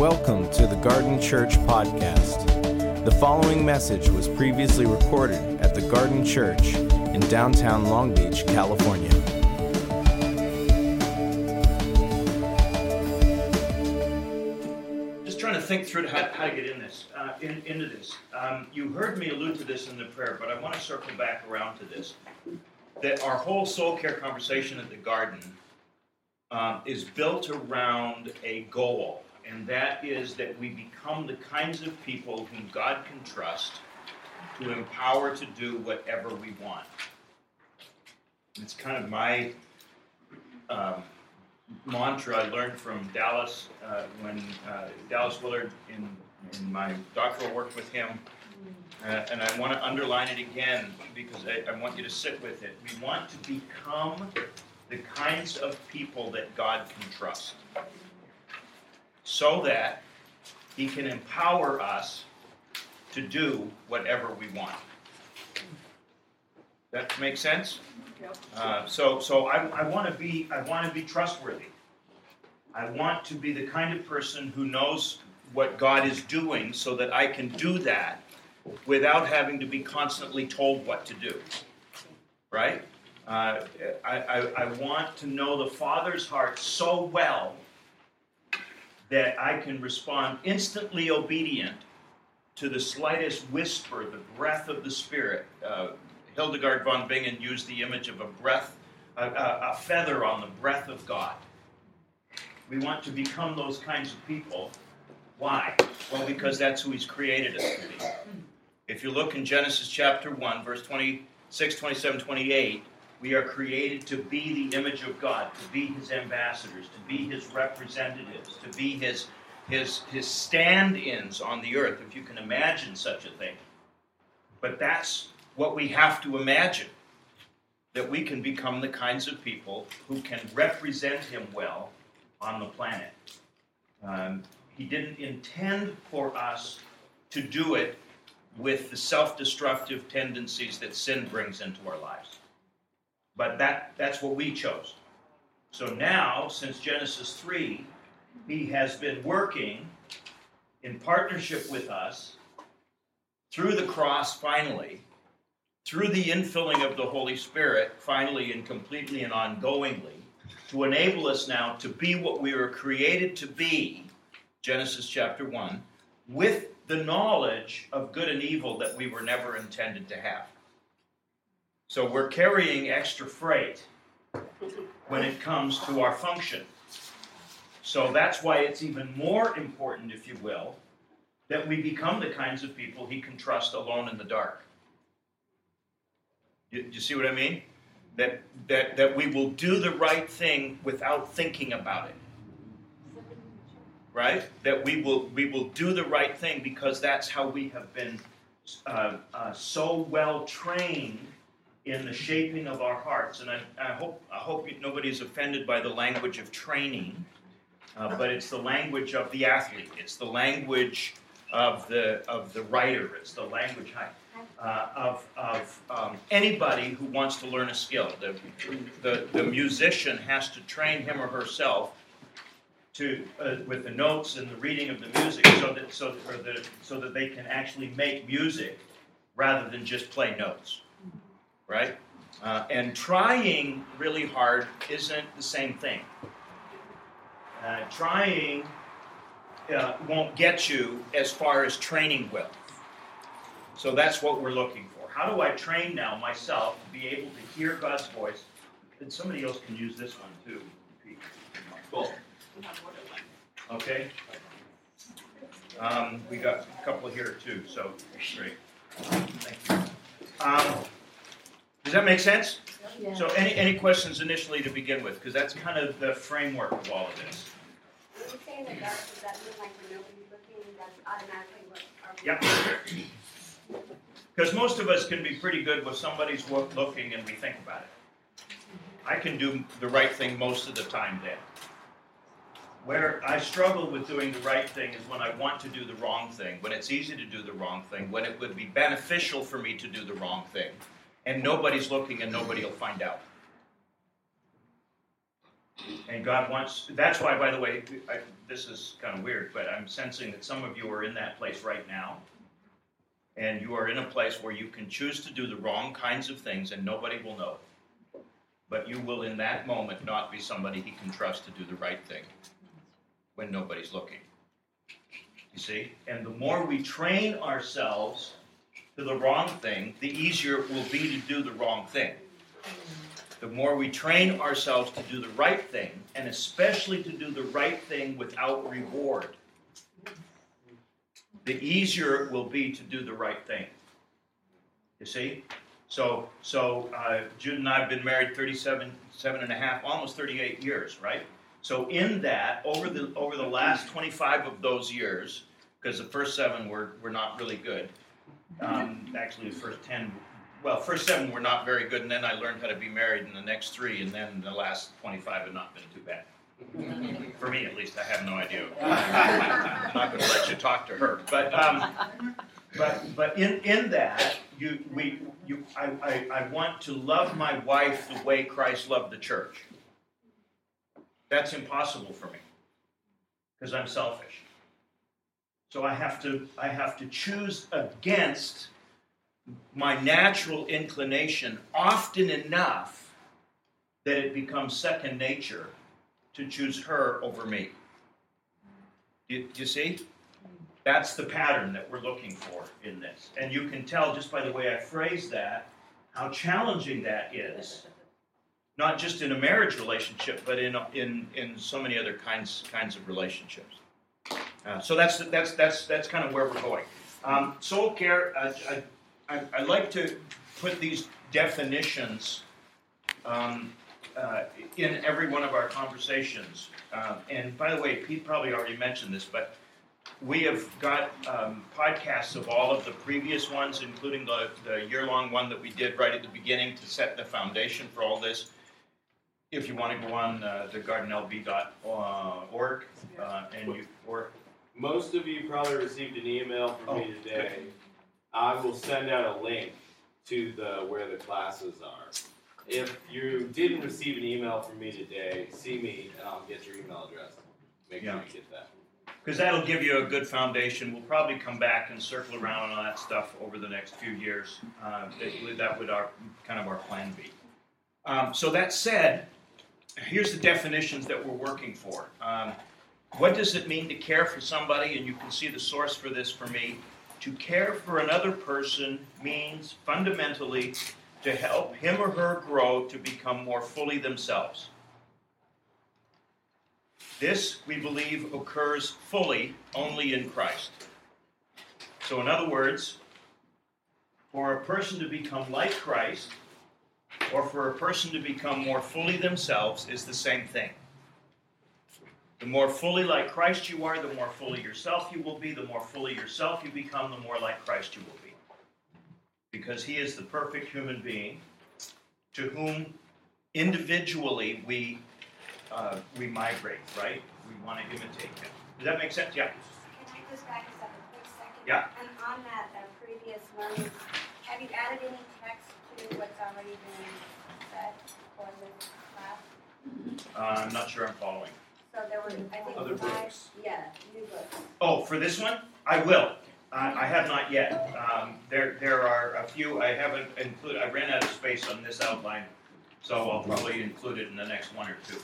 Welcome to the Garden Church Podcast. The following message was previously recorded at the Garden Church in downtown Long Beach, California. Just trying to think through how, how to get in this, uh, in, into this. Um, you heard me allude to this in the prayer, but I want to circle back around to this. That our whole soul care conversation at the garden um, is built around a goal, and that is that we become the kinds of people whom God can trust to empower to do whatever we want. It's kind of my um, mantra I learned from Dallas uh, when uh, Dallas Willard in, in my doctoral work with him. Uh, and I want to underline it again because I, I want you to sit with it. We want to become the kinds of people that God can trust so that He can empower us to do whatever we want. That makes sense? Uh, so, so I, I want to be, I want to be trustworthy. I want to be the kind of person who knows what God is doing, so that I can do that without having to be constantly told what to do. Right? Uh, I, I, I want to know the Father's heart so well that I can respond instantly obedient to the slightest whisper, the breath of the Spirit. Uh, Hildegard von Bingen used the image of a breath, a, a, a feather on the breath of God. We want to become those kinds of people. Why? Well, because that's who He's created us to be. If you look in Genesis chapter 1, verse 26, 27, 28, we are created to be the image of God, to be His ambassadors, to be His representatives, to be His, his, his stand ins on the earth, if you can imagine such a thing. But that's what we have to imagine that we can become the kinds of people who can represent Him well on the planet. Um, he didn't intend for us to do it with the self destructive tendencies that sin brings into our lives. But that, that's what we chose. So now, since Genesis 3, he has been working in partnership with us through the cross, finally, through the infilling of the Holy Spirit, finally and completely and ongoingly, to enable us now to be what we were created to be, Genesis chapter 1, with the knowledge of good and evil that we were never intended to have. So we're carrying extra freight when it comes to our function. So that's why it's even more important, if you will, that we become the kinds of people he can trust alone in the dark. You, you see what I mean? That, that, that we will do the right thing without thinking about it. Right? That we will, we will do the right thing because that's how we have been uh, uh, so well trained in the shaping of our hearts. And I, I hope, I hope nobody's offended by the language of training, uh, but it's the language of the athlete. It's the language of the, of the writer. It's the language uh, of, of um, anybody who wants to learn a skill. The, the, the musician has to train him or herself to, uh, with the notes and the reading of the music so that, so, the, so that they can actually make music rather than just play notes right? Uh, and trying really hard isn't the same thing. Uh, trying uh, won't get you as far as training will. So that's what we're looking for. How do I train now myself to be able to hear God's voice? And somebody else can use this one too. Cool. Okay. Um, we got a couple here too, so great. Thank you. Um, does that make sense? Yeah. So any, any questions initially to begin with? Because that's kind of the framework of all of this. When you say in the dark, does that mean like when nobody's looking, that's automatically what our. Yep. Because most of us can be pretty good with somebody's wo- looking and we think about it. I can do the right thing most of the time then. Where I struggle with doing the right thing is when I want to do the wrong thing, when it's easy to do the wrong thing, when it would be beneficial for me to do the wrong thing, and nobody's looking and nobody will find out. And God wants, that's why, by the way, I, this is kind of weird, but I'm sensing that some of you are in that place right now. And you are in a place where you can choose to do the wrong kinds of things and nobody will know. But you will, in that moment, not be somebody he can trust to do the right thing when nobody's looking. You see? And the more we train ourselves to the wrong thing, the easier it will be to do the wrong thing the more we train ourselves to do the right thing, and especially to do the right thing without reward, the easier it will be to do the right thing. You see? So, so uh, Jude and I have been married 37, seven and a half, almost 38 years, right? So in that, over the over the last 25 of those years, because the first seven were, were not really good. Um, actually, the first 10 well, first seven were not very good, and then I learned how to be married in the next three, and then the last 25 have not been too bad. For me, at least, I have no idea. I'm not going to let you talk to her, but um, but but in in that you we you I, I I want to love my wife the way Christ loved the church. That's impossible for me because I'm selfish. So I have to I have to choose against my natural inclination often enough that it becomes second nature to choose her over me. Do you, see? That's the pattern that we're looking for in this. And you can tell just by the way I phrase that how challenging that is. Not just in a marriage relationship, but in, in, in so many other kinds, kinds of relationships. Uh, so that's, that's, that's, that's kind of where we're going. Um, soul care, uh, uh I, I like to put these definitions um, uh, in every one of our conversations. Uh, and by the way, Pete probably already mentioned this, but we have got um, podcasts of all of the previous ones, including the, the year long one that we did right at the beginning to set the foundation for all this. If you want to go on uh, the gardenlb.org uh, and you most of you probably received an email from oh, me today. Good I will send out a link to the where the classes are. If you didn't receive an email from me today, see me and I'll get your email address. Make sure you get that. Because that'll give you a good foundation. We'll probably come back and circle around on all that stuff over the next few years. Uh, that, that would our kind of our plan be. Um, so that said, here's the definitions that we're working for. Um, what does it mean to care for somebody? And you can see the source for this for me. To care for another person means fundamentally to help him or her grow to become more fully themselves. This, we believe, occurs fully only in Christ. So, in other words, for a person to become like Christ, or for a person to become more fully themselves, is the same thing. The more fully like Christ you are, the more fully yourself you will be. The more fully yourself you become, the more like Christ you will be. Because he is the perfect human being to whom individually we uh, we migrate, right? We want to imitate him. Does that make sense? Yeah. Can I just back us up a quick second? Yeah. And on that uh, previous learning, have you added any text to what's already been said for this class? Uh, I'm not sure I'm following. So there were, I think, Other five, books. yeah, new books. Oh, for this one, I will. I, I have not yet. Um, there, there are a few. I haven't included. I ran out of space on this outline, so I'll probably include it in the next one or two.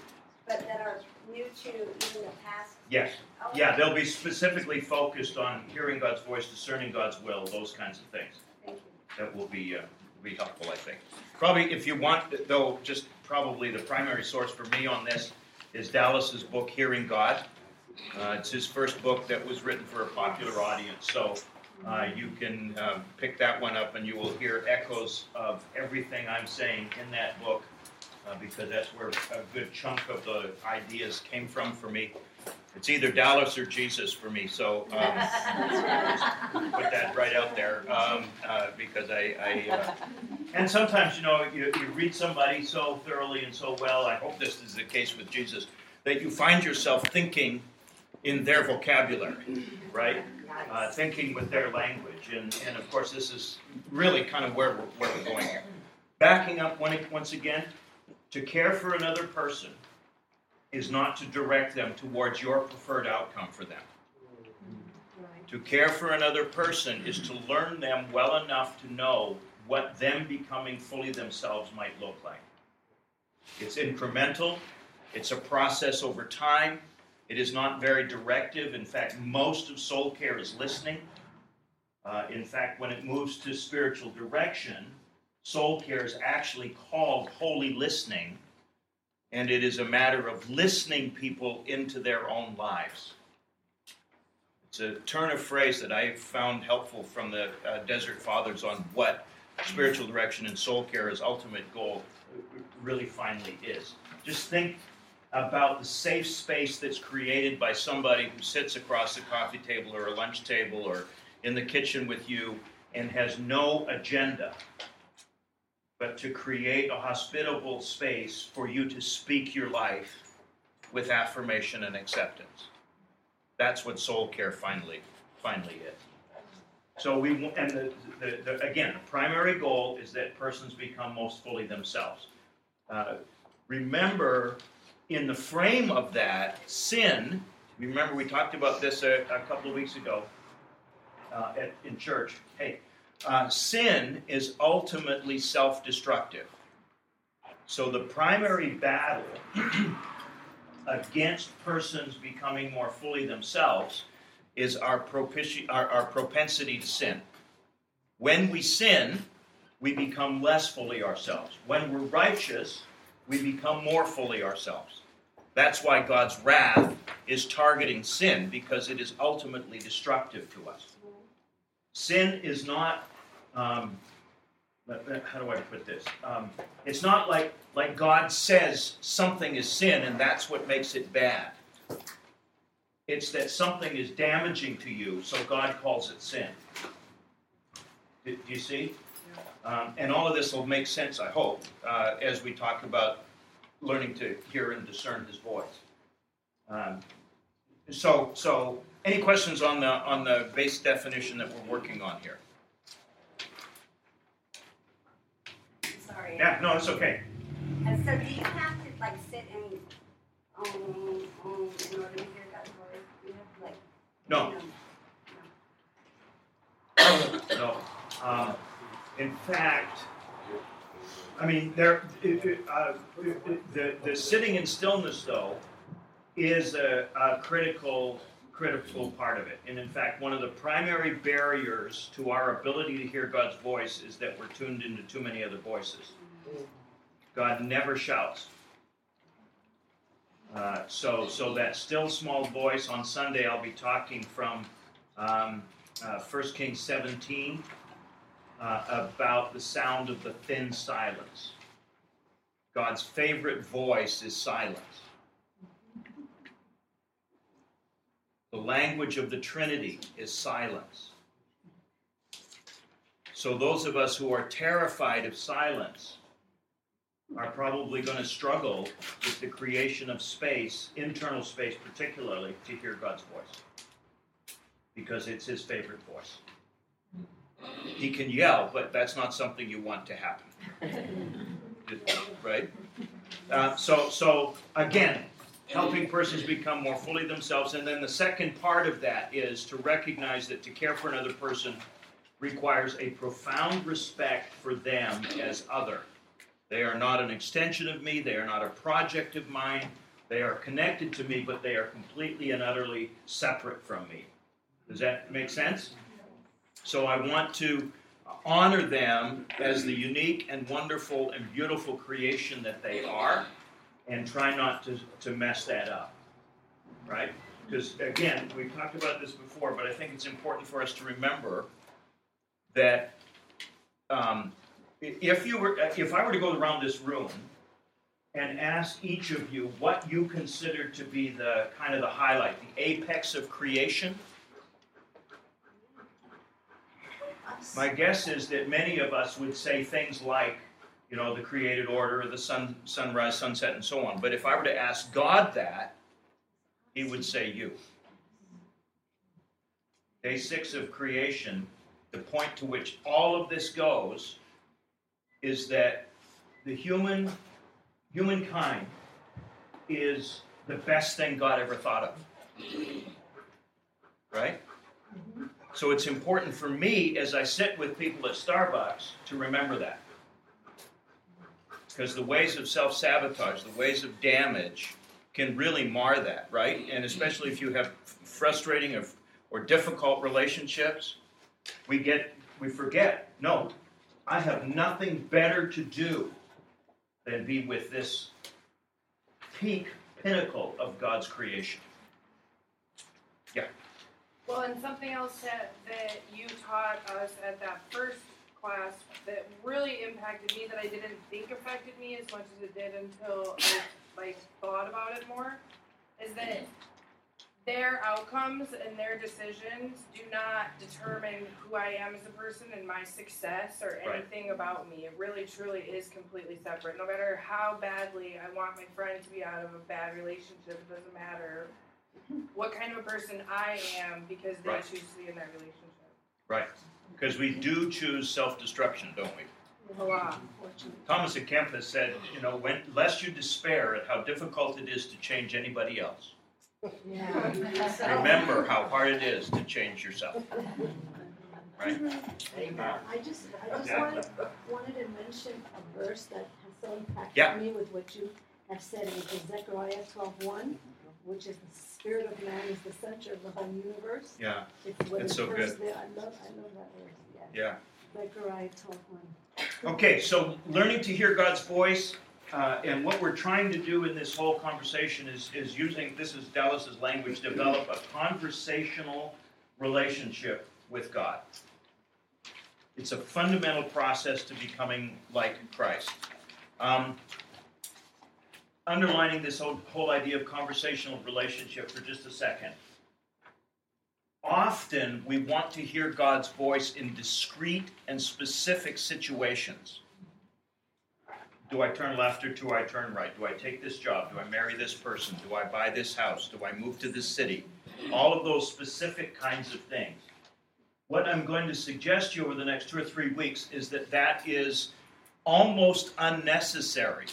But that are new to even the past. Yes. Oh, Yeah, they'll be specifically focused on hearing God's voice, discerning God's will, those kinds of things. Thank you. That will be uh, will be helpful, I think. Probably, if you want, though, just probably the primary source for me on this is Dallas's book, Hearing God. Uh, it's his first book that was written for a popular audience. So uh, you can uh, pick that one up and you will hear echoes of everything I'm saying in that book uh, because that's where a good chunk of the ideas came from for me. It's either Dallas or Jesus for me. So um, put that right out there um, uh, because I. I uh, and sometimes, you know, you, you read somebody so thoroughly and so well. I hope this is the case with Jesus that you find yourself thinking in their vocabulary, right? Uh, thinking with their language. And, and of course, this is really kind of where we're, where we're going here. Backing up once again, to care for another person is not to direct them towards your preferred outcome for them. To care for another person is to learn them well enough to know what them becoming fully themselves might look like. It's incremental, it's a process over time, it is not very directive. In fact, most of soul care is listening. Uh, in fact, when it moves to spiritual direction, soul care is actually called holy listening, and it is a matter of listening people into their own lives. It's a turn of phrase that I found helpful from the uh, Desert Fathers on what spiritual direction and soul care's ultimate goal really finally is. Just think about the safe space that's created by somebody who sits across a coffee table or a lunch table or in the kitchen with you and has no agenda but to create a hospitable space for you to speak your life with affirmation and acceptance. That's what soul care finally finally is. So we and the, the, the, again, the primary goal is that persons become most fully themselves. Uh, remember, in the frame of that, sin. Remember, we talked about this a, a couple of weeks ago uh, at, in church. Hey, uh, sin is ultimately self-destructive. So the primary battle against persons becoming more fully themselves is our, propiti- our, our propensity to sin. When we sin, we become less fully ourselves. When we're righteous, we become more fully ourselves. That's why God's wrath is targeting sin, because it is ultimately destructive to us. Sin is not, um, how do I put this? Um, it's not like, like God says something is sin and that's what makes it bad. It's that something is damaging to you, so God calls it sin. Do, do you see? Um, and all of this will make sense, I hope, uh, as we talk about learning to hear and discern His voice. Um, so, so any questions on the on the base definition that we're working on here? Sorry. Yeah, no, it's okay. And so do you have to like sit and um, um in order to hear God's voice? You have to like No, you know, no. Um, in fact, I mean, there. Uh, the the sitting in stillness though is a, a critical critical part of it. And in fact, one of the primary barriers to our ability to hear God's voice is that we're tuned into too many other voices. God never shouts. Uh, so, so that still small voice on Sunday, I'll be talking from um, uh, 1 Kings 17 uh, about the sound of the thin silence. God's favorite voice is silence. The language of the Trinity is silence. So, those of us who are terrified of silence are probably going to struggle with the creation of space, internal space particularly, to hear God's voice. Because it's his favorite voice. He can yell, but that's not something you want to happen. right? Uh, so, so again, helping persons become more fully themselves. And then the second part of that is to recognize that to care for another person requires a profound respect for them as other. They are not an extension of me, they are not a project of mine. They are connected to me, but they are completely and utterly separate from me. Does that make sense? So I want to honor them as the unique and wonderful and beautiful creation that they are and try not to, to mess that up. Right? Because again, we've talked about this before, but I think it's important for us to remember that um, if you were, if I were to go around this room and ask each of you what you consider to be the kind of the highlight, the apex of creation, my guess is that many of us would say things like you know, the created order, the sun, sunrise, sunset, and so on. But if I were to ask God that, he would say you. Day six of creation, the point to which all of this goes is that the human humankind is the best thing God ever thought of. Right? So it's important for me as I sit with people at Starbucks to remember that. Because the ways of self sabotage, the ways of damage, can really mar that, right? And especially if you have frustrating or, or difficult relationships, we get we forget. No, I have nothing better to do than be with this peak pinnacle of God's creation. Yeah. Well, and something else that, that you taught us at that first class that really impacted me that I didn't think affected me as much as it did until I like thought about it more is that their outcomes and their decisions do not determine who I am as a person and my success or Right. anything about me. It really truly is completely separate. No matter how badly I want my friend to be out of a bad relationship, it doesn't matter what kind of a person I am because they Right. choose to be in that relationship. Right. Because we do choose self destruction, don't we? Thomas à Kempis said, you know, when lest you despair at how difficult it is to change anybody else, remember how hard it is to change yourself. Right? I just, I just Yeah. wanted, wanted to mention a verse that has so impacted Yeah. me with what you have said in Zechariah twelve one, which is the spirit of man is the center of the whole universe. Yeah, It's what It's is so first good. there. I love, I love that verse, yeah. yeah. Zechariah twelve one. Okay, so learning to hear God's voice, uh, and what we're trying to do in this whole conversation is, is using this is Dallas's language, develop a conversational relationship with God. It's a fundamental process to becoming like Christ. Um, underlining this whole, whole idea of conversational relationship for just a second. Often we want to hear God's voice in discrete and specific situations. Do I turn left or do I turn right? Do I take this job? Do I marry this person? Do I buy this house? Do I move to this city? All of those specific kinds of things. What I'm going to suggest to you over the next two or three weeks is that that is almost unnecessary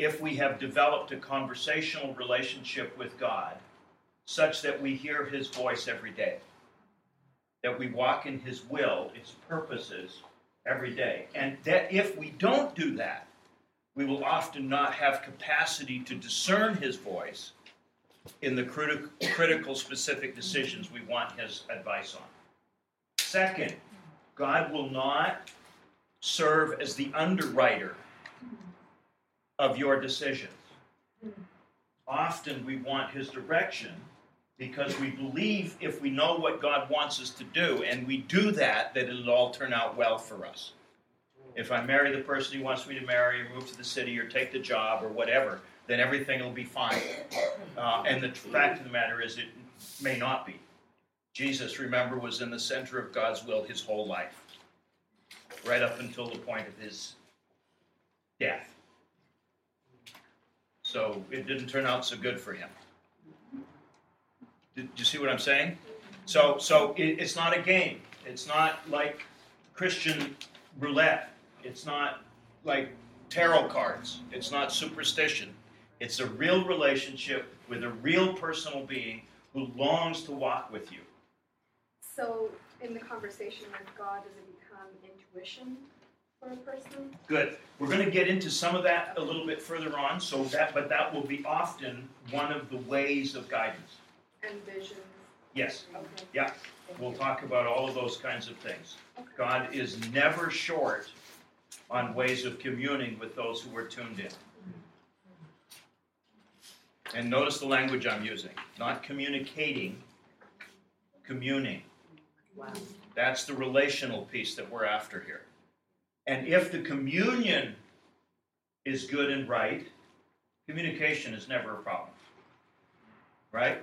if we have developed a conversational relationship with God such that we hear his voice every day, that we walk in his will, its purposes every day. And that if we don't do that, we will often not have capacity to discern his voice in the criti- critical, specific decisions we want his advice on. Second, God will not serve as the underwriter of your decisions. Often we want his direction because we believe if we know what God wants us to do and we do that, that it'll all turn out well for us. If I marry the person he wants me to marry, or move to the city, or take the job, or whatever, then everything will be fine. Uh, and the fact of the matter is, it may not be. Jesus, remember, was in the center of God's will his whole life, right up until the point of his death. So it didn't turn out so good for him. Did you see what I'm saying? So, so it, it's not a game. It's not like Christian roulette. It's not like tarot cards. It's not superstition. It's a real relationship with a real personal being who longs to walk with you. So, in the conversation with God, does it become intuition for a person? Good. We're going to get into some of that a little bit further on. So that, but that will be often one of the ways of guidance. And vision? Yes. Okay. Yeah. We'll talk about all of those kinds of things. God is never short on ways of communing with those who are tuned in. And notice the language I'm using not communicating, communing. Wow. That's the relational piece that we're after here. And if the communion is good and right, communication is never a problem. Right?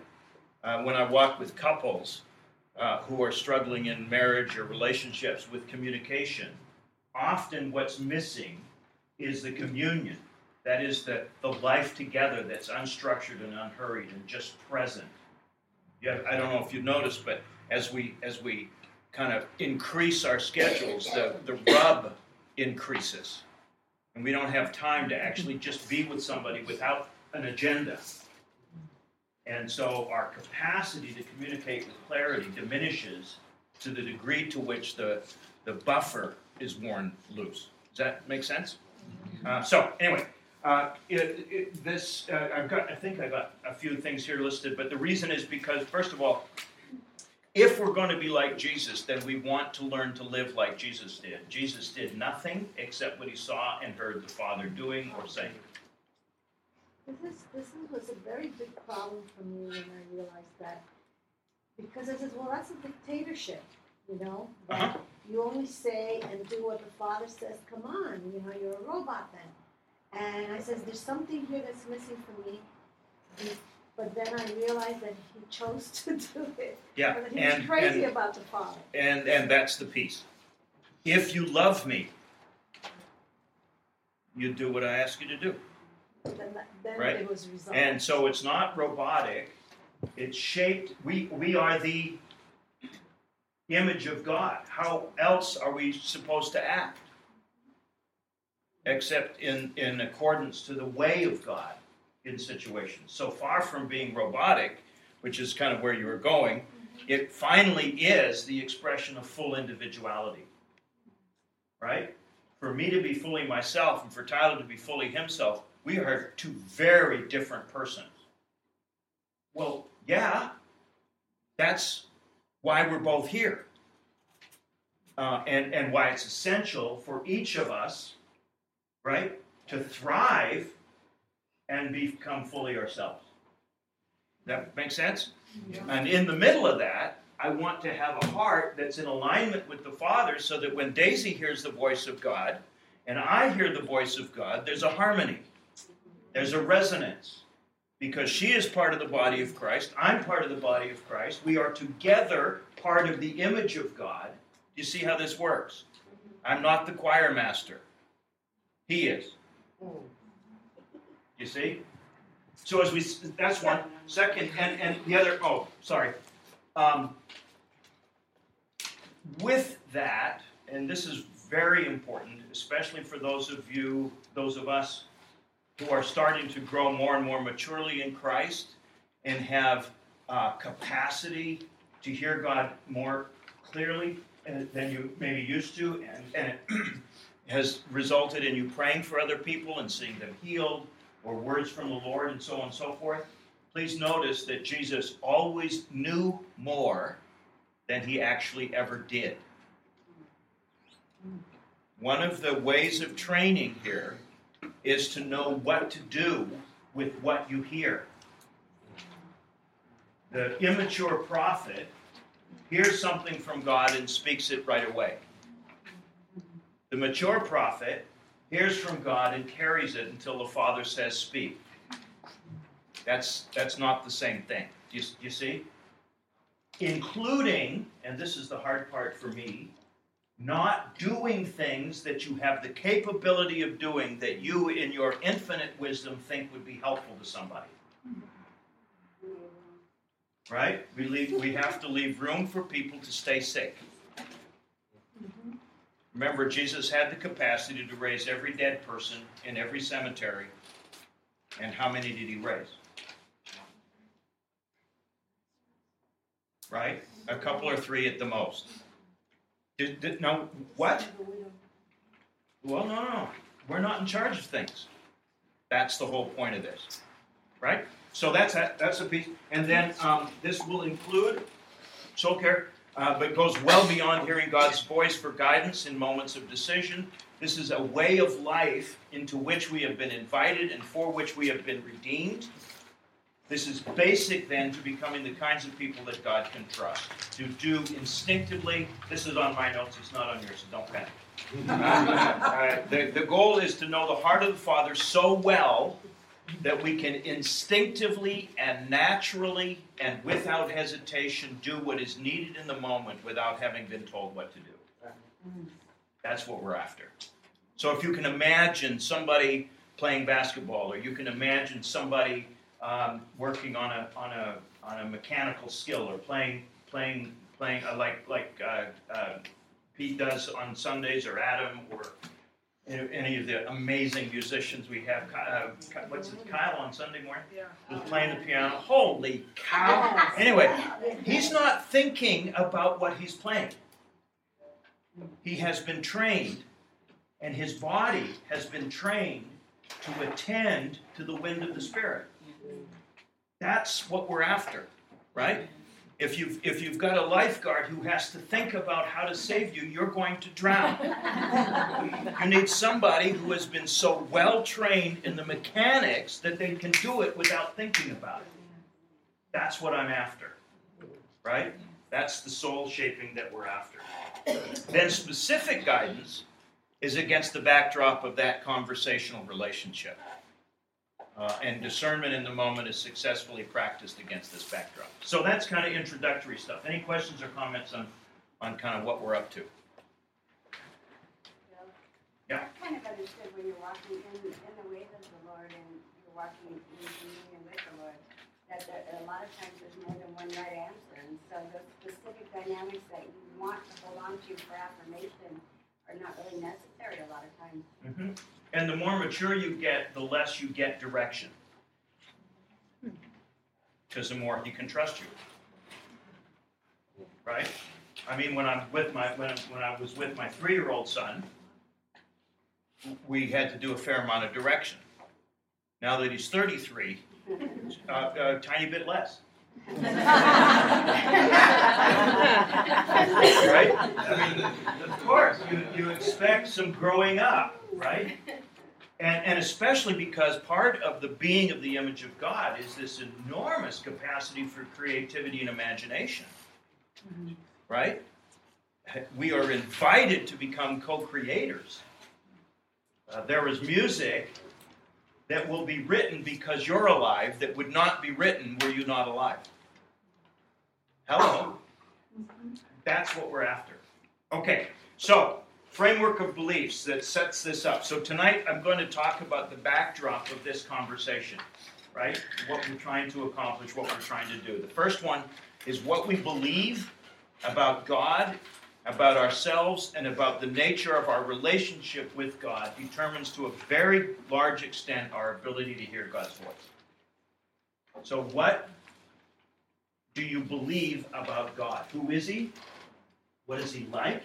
Uh, when I walk with couples uh, who are struggling in marriage or relationships with communication, often what's missing is the communion. That is the, the life together that's unstructured and unhurried and just present. Yeah, I don't know if you've noticed, but as we as we kind of increase our schedules, the, the rub increases. And we don't have time to actually just be with somebody without an agenda. And so our capacity to communicate with clarity diminishes to the degree to which the, the buffer is worn loose. Does that make sense? Uh, so, anyway, uh, it, it, this, uh, I've got, I think I got a few things here listed, but the reason is because, first of all, if we're going to be like Jesus, then we want to learn to live like Jesus did. Jesus did nothing except what he saw and heard the Father doing or saying. This is, this was a very big problem for me when I realized that. Because I said, well, that's a dictatorship, you know? Uh-huh. You only say and do what the father says, come on, you know, you're a robot then. And I says, there's something here that's missing for me. But then I realized that he chose to do it. Yeah, And that he was and, crazy and, about the father. and, and that's the piece. If you love me, you do what I ask you to do. Then, then Right. it was resolved. And so it's not robotic. It's shaped. We we are the image of God. How else are we supposed to act? Except in, in accordance to the way of God in situations. So far from being robotic, which is kind of where you were going, it finally is the expression of full individuality. Right? For me to be fully myself and for Tyler to be fully himself, we are two very different persons. Well, yeah, that's why we're both here. Uh, and, and why it's essential for each of us, right, to thrive and become fully ourselves. That makes sense? And in the middle of that, I want to have a heart that's in alignment with the Father so that when Daisy hears the voice of God and I hear the voice of God, there's a harmony, there's a resonance. Because she is part of the body of Christ, I'm part of the body of Christ. We are together part of the image of God. You see how this works? I'm not the choir master, He is. Mm. You see? So as we, that's one. Second, and, and the other, oh, sorry. Um, with that, and this is very important, especially for those of you, those of us who are starting to grow more and more maturely in Christ and have uh, capacity to hear God more clearly than you maybe used to, and, and it has resulted in you praying for other people and seeing them healed or words from the Lord and so on and so forth. Please notice that Jesus always knew more than he actually ever did. One of the ways of training here is to know what to do with what you hear. The immature prophet hears something from God and speaks it right away. The mature prophet hears from God and carries it until the Father says, Speak. That's, that's not the same thing. Do you, you see? Including, and this is the hard part for me, not doing things that you have the capability of doing that you, in your infinite wisdom, think would be helpful to somebody. Right? We, leave, we have to leave room for people to stay sick. Remember, Jesus had the capacity to raise every dead person in every cemetery. And how many did he raise? Right? A couple or three at the most. Did, did, no, what? Well, no, no. We're not in charge of things. That's the whole point of this, right? So that's a, that's a piece. And then um, this will include soul care, uh, but goes well beyond hearing God's voice for guidance in moments of decision. This is a way of life into which we have been invited and for which we have been redeemed. This is basic then to becoming the kinds of people that God can trust. To do instinctively, this is on my notes, it's not on yours, so don't panic. Uh, the, the goal is to know the heart of the Father so well that we can instinctively and naturally and without hesitation do what is needed in the moment without having been told what to do. That's what we're after. So if you can imagine somebody playing basketball, or you can imagine somebody um, working on a on a on a mechanical skill, or playing playing playing uh, like like uh, uh, Pete does on Sundays, or Adam, or any of the amazing musicians we have. Uh, what's it, Kyle on Sunday morning Yeah. was playing the piano. Holy cow! Anyway, he's not thinking about what he's playing. He has been trained, and his body has been trained to attend to the wind of the Spirit. That's what we're after, right? If you've, if you've got a lifeguard who has to think about how to save you, you're going to drown. You need somebody who has been so well trained in the mechanics that they can do it without thinking about it. That's what I'm after, right? That's the soul shaping that we're after. Then specific guidance is against the backdrop of that conversational relationship. Uh, and discernment in the moment is successfully practiced against this backdrop. So that's kind of introductory stuff. Any questions or comments on, on kind of what we're up to? Yeah. I kind of understood when you're walking in, in the ways of the Lord and you're walking in communion with the Lord, that there, a lot of times there's more than one right answer. And so the specific dynamics that you want to on to for affirmation are not really necessary a lot of times. Mm-hmm. And the more mature you get, the less you get direction. Because the more he can trust you. Right? I mean, when I'm with my when, when I was with my three-year-old son, we had to do a fair amount of direction. Now that he's 33, uh, a tiny bit less. right? I mean, of course, you, you expect some growing up, right? And, and especially because part of the being of the image of God is this enormous capacity for creativity and imagination, right? We are invited to become co creators. Uh, there is music that will be written because you're alive that would not be written were you not alive. Hello? That's what we're after. Okay, so framework of beliefs that sets this up. So tonight I'm going to talk about the backdrop of this conversation, right? What we're trying to accomplish, what we're trying to do. The first one is what we believe about God, about ourselves, and about the nature of our relationship with God determines to a very large extent our ability to hear God's voice. So, what do you believe about God? Who is He? What is He like?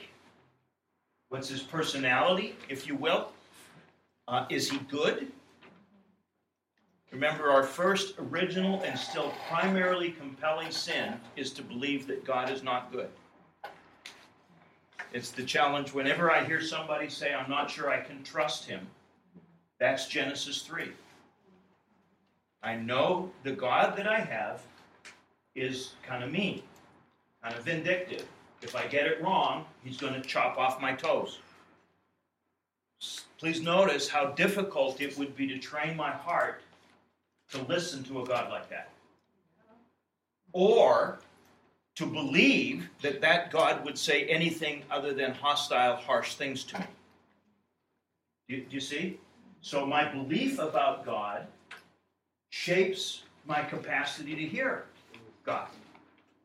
What's His personality, if you will? Uh, is He good? Remember, our first original and still primarily compelling sin is to believe that God is not good. It's the challenge whenever I hear somebody say, I'm not sure I can trust him. That's Genesis 3. I know the God that I have is kind of mean, kind of vindictive. If I get it wrong, he's going to chop off my toes. Please notice how difficult it would be to train my heart to listen to a God like that. Or to believe that that God would say anything other than hostile, harsh things to me. Do you, you see? So my belief about God shapes my capacity to hear God.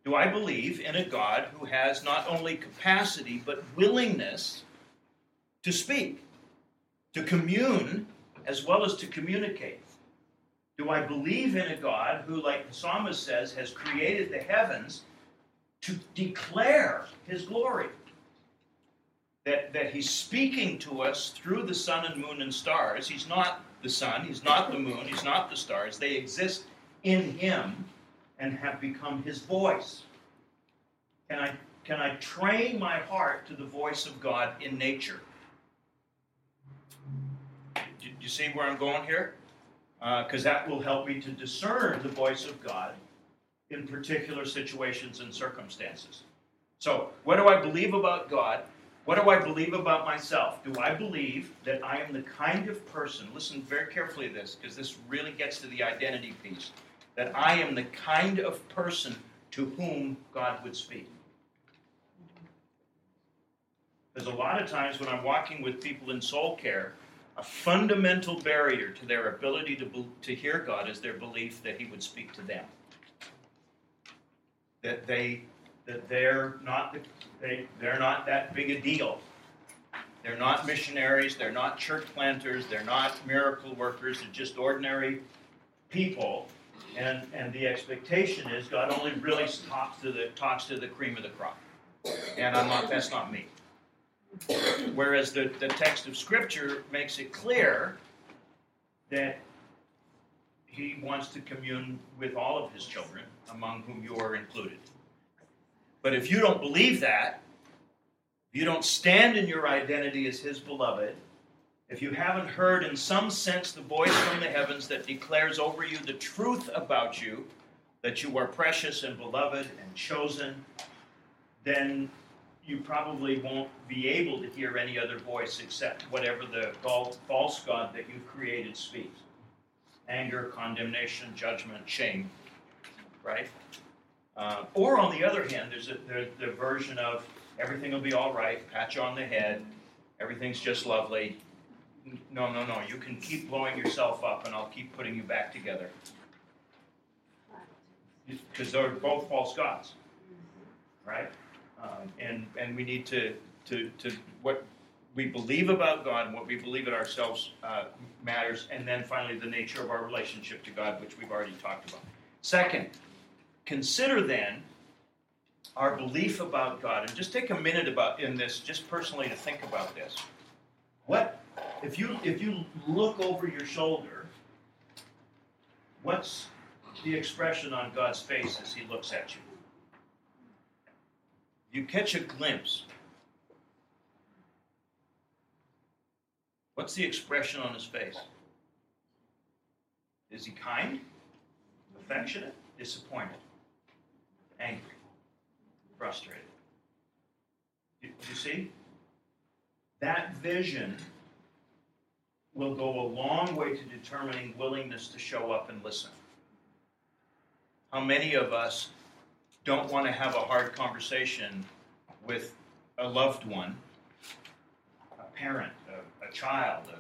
Do I believe in a God who has not only capacity but willingness to speak, to commune, as well as to communicate? Do I believe in a God who, like the psalmist says, has created the heavens to declare his glory? That, that he's speaking to us through the sun and moon and stars. He's not the sun, he's not the moon, he's not the stars. They exist in him and have become his voice. Can I, can I train my heart to the voice of God in nature? Do, you see where I'm going here? Uh, because that will help me to discern the voice of God in particular situations and circumstances. So, what do I believe about God? What do I believe about myself? Do I believe that I am the kind of person, listen very carefully to this, because this really gets to the identity piece, that I am the kind of person to whom God would speak? There's a lot of times when I'm walking with people in soul care, a fundamental barrier to their ability to, be- to hear God is their belief that He would speak to them. That they that they're not the, they they're not that big a deal. They're not missionaries, they're not church planters, they're not miracle workers, they're just ordinary people. And, and the expectation is God only really talks to the talks to the cream of the crop. And I'm not that's not me. Whereas the, the text of scripture makes it clear that he wants to commune with all of his children, among whom you are included. But if you don't believe that, you don't stand in your identity as his beloved, if you haven't heard in some sense the voice from the heavens that declares over you the truth about you, that you are precious and beloved and chosen, then you probably won't be able to hear any other voice except whatever the false God that you've created speaks anger, condemnation, judgment, shame, right? Uh, or on the other hand, there's a, the, the version of everything will be all right, pat you on the head, everything's just lovely. No, no, no, you can keep blowing yourself up and I'll keep putting you back together. Because they're both false gods, right? Um, and, and we need to, to, to, what we believe about God and what we believe in ourselves uh, matters, and then finally the nature of our relationship to God, which we've already talked about. Second, consider then our belief about God, and just take a minute about in this, just personally to think about this. What if you if you look over your shoulder? What's the expression on God's face as He looks at you? You catch a glimpse What's the expression on his face? Is he kind, affectionate, disappointed, angry, frustrated? You, you see? That vision will go a long way to determining willingness to show up and listen. How many of us don't want to have a hard conversation with a loved one, a parent, a child, a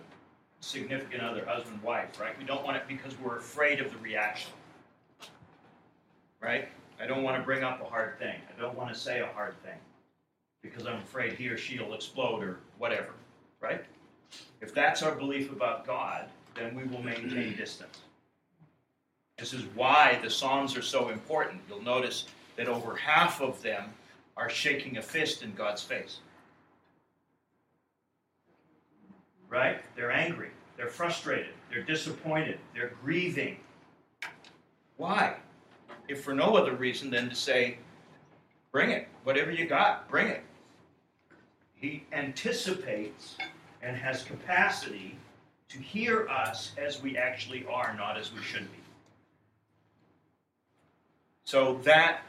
significant other, husband, wife, right? We don't want it because we're afraid of the reaction, right? I don't want to bring up a hard thing. I don't want to say a hard thing because I'm afraid he or she will explode or whatever, right? If that's our belief about God, then we will maintain distance. This is why the Psalms are so important. You'll notice that over half of them are shaking a fist in God's face. right? They're angry, they're frustrated, they're disappointed, they're grieving. Why? If for no other reason than to say, bring it, whatever you got, bring it. He anticipates and has capacity to hear us as we actually are, not as we should be. So that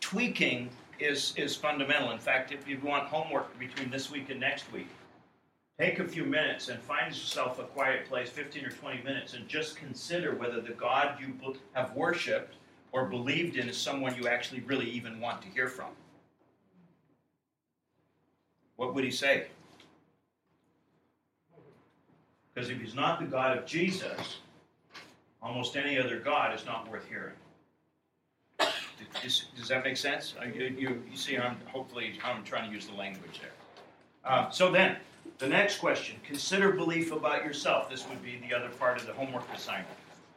tweaking is, is fundamental. In fact, if you want homework between this week and next week, Take a few minutes and find yourself a quiet place, 15 or 20 minutes, and just consider whether the God you have worshiped or believed in is someone you actually really even want to hear from. What would he say? Because if he's not the God of Jesus, almost any other God is not worth hearing. Does, does that make sense? You, you, you see, I'm hopefully I'm trying to use the language there. Uh, so then, the next question consider belief about yourself. This would be the other part of the homework assignment.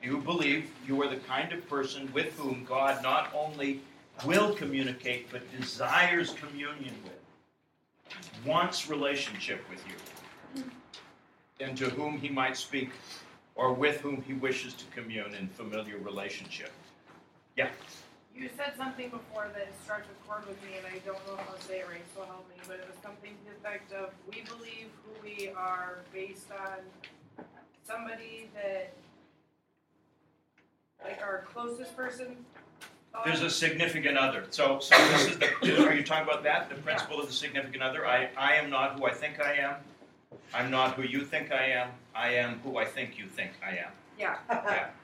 Do you believe you are the kind of person with whom God not only will communicate, but desires communion with, wants relationship with you, and to whom he might speak, or with whom he wishes to commune in familiar relationship. Yeah. You said something before that struck a chord with me, and I don't know how to say it right, so help me. But it was something to the effect of we believe who we are based on somebody that, like our closest person. There's a significant other. So, so this is the. Are you talking about that? The principle yeah. of the significant other. I, I am not who I think I am. I'm not who you think I am. I am who I think you think I am. Yeah. yeah.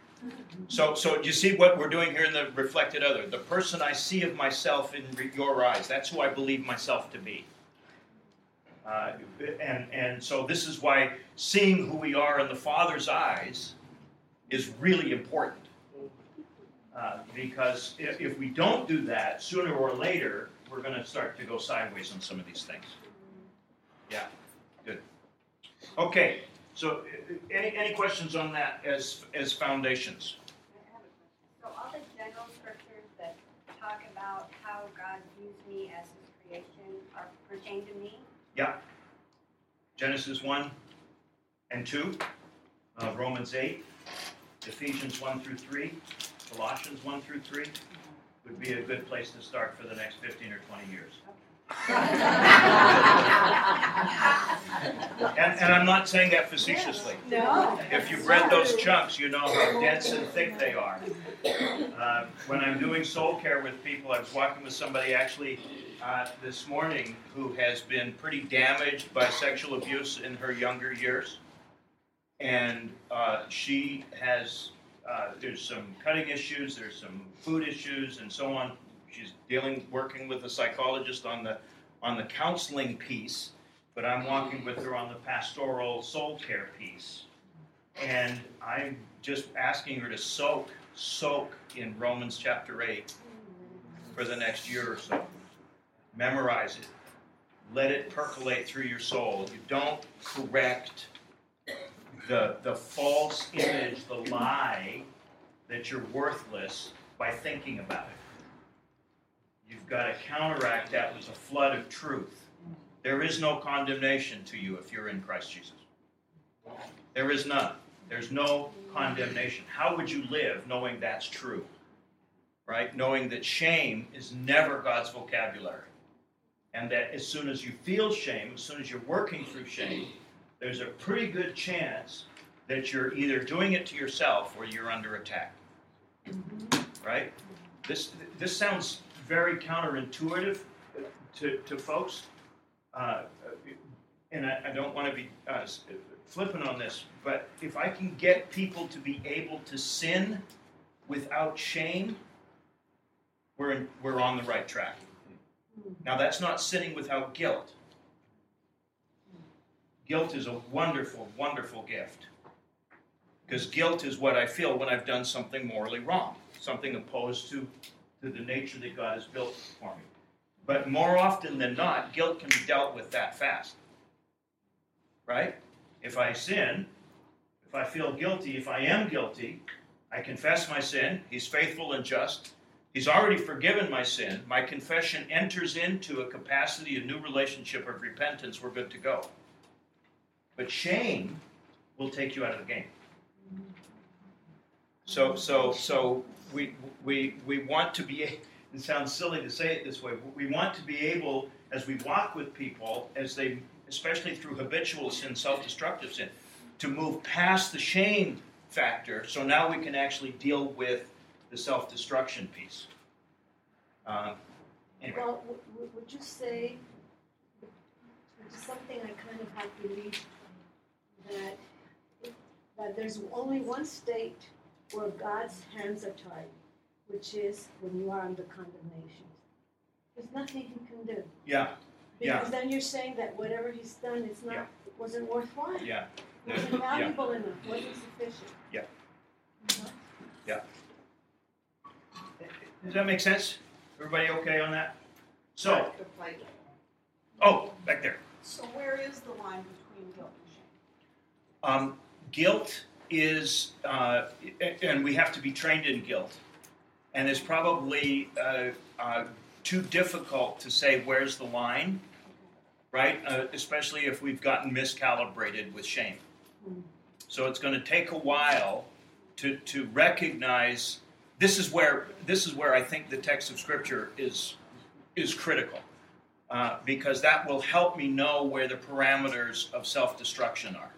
So, so you see what we're doing here in the reflected other. The person I see of myself in your eyes, that's who I believe myself to be. Uh, and, and so this is why seeing who we are in the Father's eyes is really important. Uh, because if, if we don't do that, sooner or later, we're going to start to go sideways on some of these things. Yeah. Okay, so uh, any, any questions on that as, as foundations? I have a question. So all the general scriptures that talk about how God views me as his creation are pertain to me? Yeah. Genesis 1 and 2, uh, Romans 8, Ephesians 1 through 3, Colossians 1 through 3 would be a good place to start for the next 15 or 20 years. And, and I'm not saying that facetiously. No. If you've read those chunks, you know how dense and thick they are. Uh, when I'm doing soul care with people, I was walking with somebody actually uh, this morning who has been pretty damaged by sexual abuse in her younger years. And uh, she has, uh, there's some cutting issues, there's some food issues, and so on. She's dealing, working with a psychologist on the on the counseling piece, but I'm walking with her on the pastoral soul care piece. And I'm just asking her to soak, soak in Romans chapter 8 for the next year or so. Memorize it. Let it percolate through your soul. You don't correct the, the false image, the lie that you're worthless by thinking about it. You've got to counteract that with a flood of truth. There is no condemnation to you if you're in Christ Jesus. There is none. There's no condemnation. How would you live knowing that's true? Right? Knowing that shame is never God's vocabulary. And that as soon as you feel shame, as soon as you're working through shame, there's a pretty good chance that you're either doing it to yourself or you're under attack. Right? This this sounds very counterintuitive to, to folks. Uh, and I, I don't want to be uh, flippant on this, but if I can get people to be able to sin without shame, we're, in, we're on the right track. Now, that's not sinning without guilt. Guilt is a wonderful, wonderful gift. Because guilt is what I feel when I've done something morally wrong, something opposed to, to the nature that God has built for me. But more often than not, guilt can be dealt with that fast. Right? If I sin, if I feel guilty, if I am guilty, I confess my sin. He's faithful and just. He's already forgiven my sin. My confession enters into a capacity, a new relationship of repentance. We're good to go. But shame will take you out of the game. So, so, so we, we, we want to be, it sounds silly to say it this way, but we want to be able, as we walk with people, as they, especially through habitual sin, self destructive sin, to move past the shame factor so now we can actually deal with the self destruction piece. Uh, anyway. Well, w- w- would you say, something I kind of have believed, that, that there's only one state where God's hands are tied, which is when you are under condemnation. There's nothing he can do. Yeah, yeah. Because then you're saying that whatever he's done is not, Yeah. it wasn't worthwhile. yeah. Wasn't Yeah. valuable enough, wasn't sufficient. Yeah. Mhm. Does that make sense? Everybody okay on that? So, oh, back there. So where is the line between guilt and shame? Um, guilt is, uh, and we have to be trained in guilt, and it's probably uh, uh, too difficult to say where's the line, right? Uh, especially if we've gotten miscalibrated with shame. So it's going to take a while to to recognize this is where this is where I think the text of Scripture is is critical. Uh, because that will help me know where the parameters of self-destruction are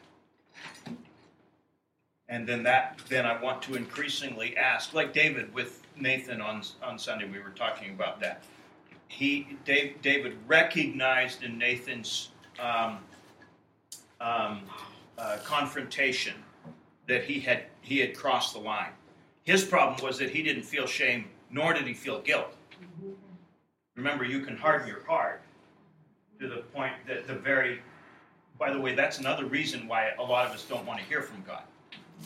and then that then I want to increasingly ask, like David with Nathan on on Sunday, we were talking about that. He Dave, David recognized in Nathan's um, um, uh, confrontation that he had he had crossed the line. His problem was that he didn't feel shame, nor did he feel guilt. Remember, you can harden your heart to the point that the very. By the way, that's another reason why a lot of us don't want to hear from God.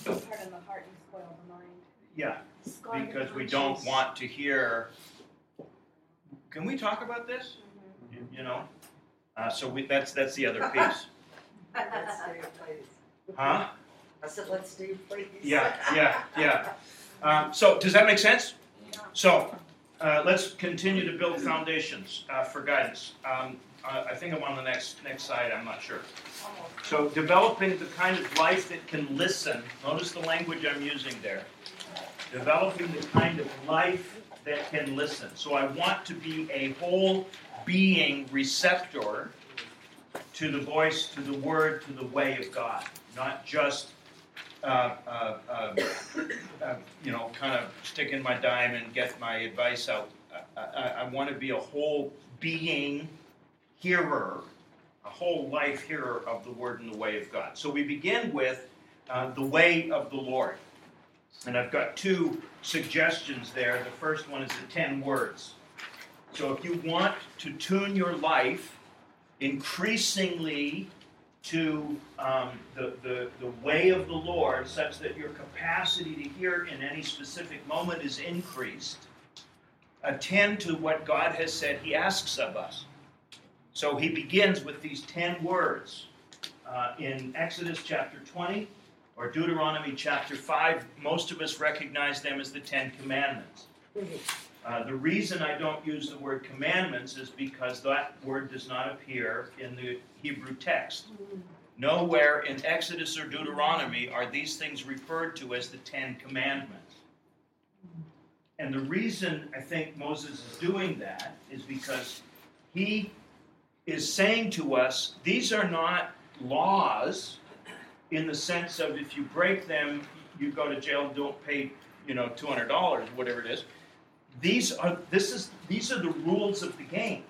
Harden the heart and spoil the mind. Yeah, Scarred because we don't conscience. want to hear. Can we talk about this? You, you know, uh, so we, that's that's the other piece. Let's Steve, please. Huh? I said, let's Steve, please. Yeah, yeah, yeah. Um, so, does that make sense? So, uh, let's continue to build foundations uh, for guidance. Um, I think I'm on the next next slide. I'm not sure. So, developing the kind of life that can listen. Notice the language I'm using there. Developing the kind of life that can listen. So, I want to be a whole being receptor to the voice, to the word, to the way of God, not just uh, uh, uh, uh, you know, kind of stick in my dime and get my advice out. I, I, I want to be a whole being hearer, a whole life hearer of the word and the way of God. So we begin with uh, the way of the Lord. And I've got two suggestions there. The first one is the 10 words. So if you want to tune your life increasingly to um, the, the, the way of the Lord, such that your capacity to hear in any specific moment is increased, attend to what God has said He asks of us. So He begins with these 10 words. Uh, in Exodus chapter 20 or Deuteronomy chapter 5, most of us recognize them as the Ten Commandments. Uh, the reason I don't use the word commandments is because that word does not appear in the Hebrew text. Nowhere in Exodus or Deuteronomy are these things referred to as the Ten Commandments. And the reason I think Moses is doing that is because he is saying to us, these are not laws in the sense of if you break them, you go to jail, don't pay, you know, $200, whatever it is. These are this is these are the rules of the game.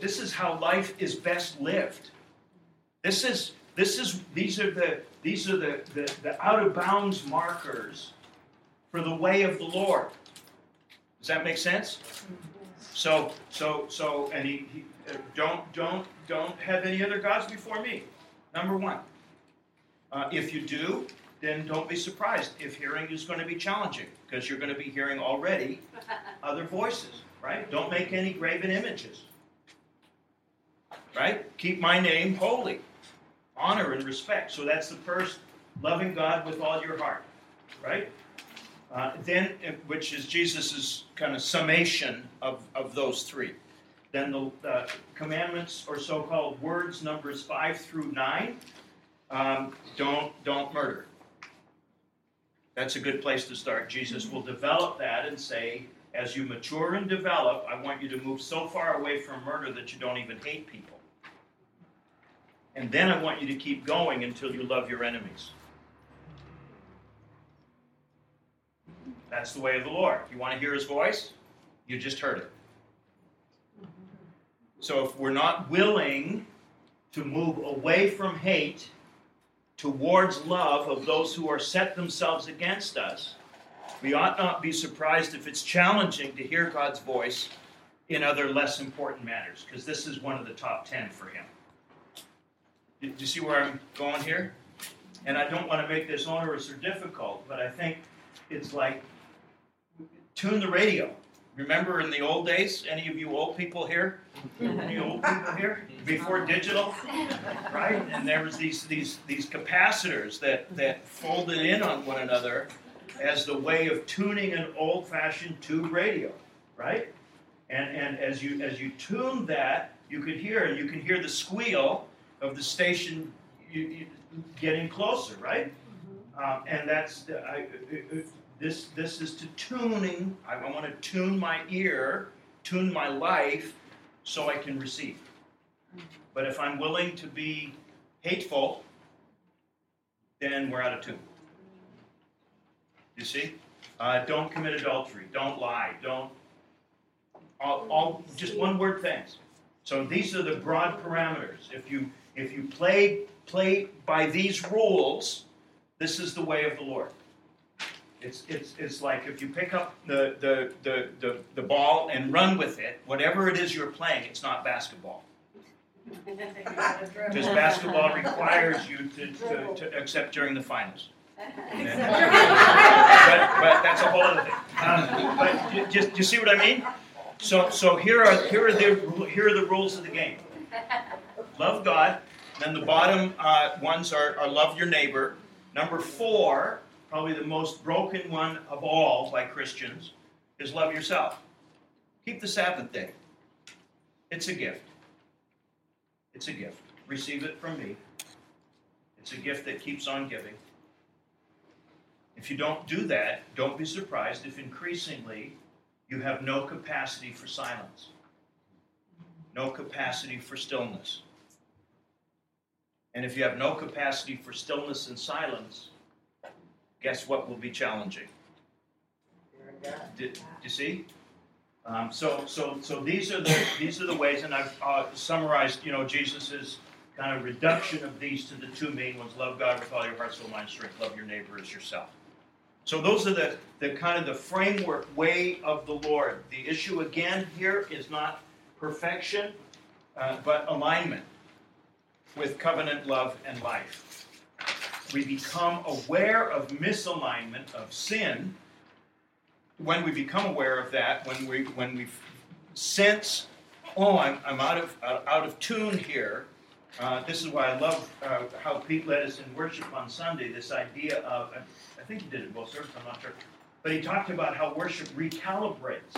This is how life is best lived. This is this is these are the these are the, the, the out of bounds markers for the way of the lord. Does that make sense? So so so and he, he don't don't don't have any other gods before me number one uh, if you do then don't be surprised if hearing is going to be challenging because you're going to be hearing already other voices, right? Don't make any graven images, right? Keep my name holy, honor and respect. So that's the first loving God with all your heart, right? Uh, then, which is Jesus' kind of summation of, of those three. Then the uh, commandments or so-called words, numbers five through nine. Um, don't don't murder. That's a good place to start. Jesus will develop that and say, as you mature and develop, I want you to move so far away from murder that you don't even hate people. And then I want you to keep going until you love your enemies. That's the way of the Lord. You want to hear his voice? You just heard it. So if we're not willing to move away from hate towards love of those who are set themselves against us, we ought not be surprised if it's challenging to hear God's voice in other less important matters, because this is one of the top 10 for him. Do you see where I'm going here? And I don't want to make this onerous or difficult, but I think it's like tune the radio. Remember in the old days, any of you old people here? Any old people here? Before digital? Right? And there was these these these capacitors that, that folded in on one another as the way of tuning an old-fashioned tube radio, right? And and as you as you tuned that, you could hear and you can hear the squeal of the station you, you, getting closer, right? Um, and that's I, this, this is to tuning. I want to tune my ear, tune my life, so I can receive. But if I'm willing to be hateful, then we're out of tune. You see? Uh, don't commit adultery. Don't lie. Don't. All, all just one word things. So these are the broad parameters. If you if you play play by these rules, this is the way of the Lord. It's, it's, it's like if you pick up the, the, the, the, the ball and run with it, whatever it is you're playing, it's not basketball. Because basketball requires you to, to, to accept during the finals. but, but that's a whole other thing. Um, but you, just you see what I mean? So so here are here are the here are the rules of the game. Love God, Then the bottom uh, ones are, are love your neighbor. Number four, probably the most broken one of all by Christians, is love yourself. Keep the Sabbath day. It's a gift. It's a gift. Receive it from me. It's a gift that keeps on giving. If you don't do that, don't be surprised if increasingly you have no capacity for silence, no capacity for stillness. And if you have no capacity for stillness and silence, guess what will be challenging? Did, you see? Um, so, so, so these are the these are the ways, and I've uh, summarized, you know, Jesus's kind of reduction of these to the two main ones: love God with all your heart, soul, mind, strength. Love your neighbor as yourself. So those are the, the kind of the framework way of the Lord. The issue again here is not perfection, uh, but alignment with covenant love and life. We become aware of misalignment of sin when we become aware of that, when we when we sense, oh, I'm, I'm out of out of tune here. Uh, this is why I love uh, how Pete led us in worship on Sunday. This idea of I think he did it both services. I'm not sure, but he talked about how worship recalibrates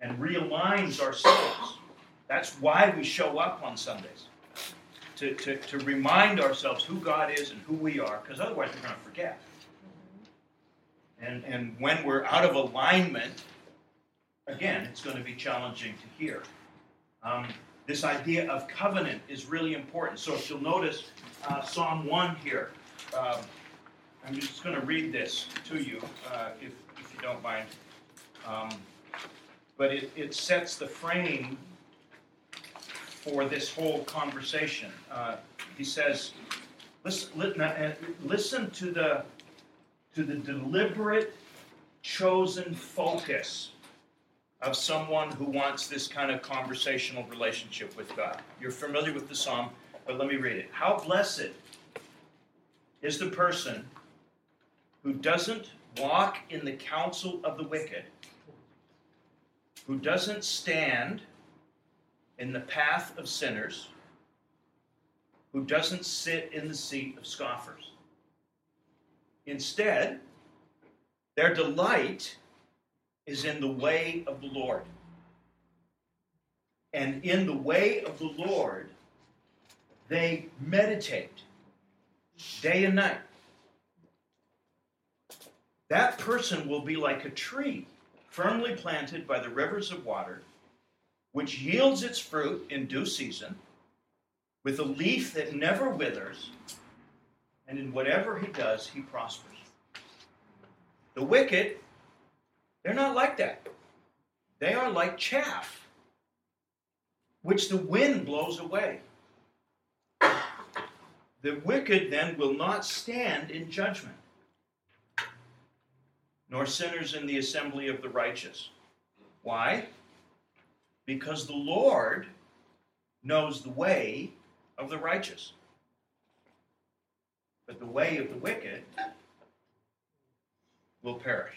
and realigns ourselves. That's why we show up on Sundays. To, to, to remind ourselves who God is and who we are, because otherwise we're going to forget. And, and when we're out of alignment, again, it's going to be challenging to hear. Um, this idea of covenant is really important. So if you'll notice uh, Psalm 1 here, um, I'm just going to read this to you, uh, if, if you don't mind. Um, but it, it sets the frame for this whole conversation. Uh, he says, listen, uh, listen to the to the deliberate, chosen focus of someone who wants this kind of conversational relationship with God. You're familiar with the psalm, but let me read it. How blessed is the person who doesn't walk in the counsel of the wicked, who doesn't stand in the path of sinners, who doesn't sit in the seat of scoffers. Instead, their delight is in the way of the Lord. And in the way of the Lord, they meditate day and night. That person will be like a tree firmly planted by the rivers of water, which yields its fruit in due season, with a leaf that never withers and in whatever he does, he prospers. The wicked, they're not like that. They are like chaff, which the wind blows away. The wicked then will not stand in judgment, nor sinners in the assembly of the righteous. Why? Because the Lord knows the way of the righteous but the way of the wicked will perish.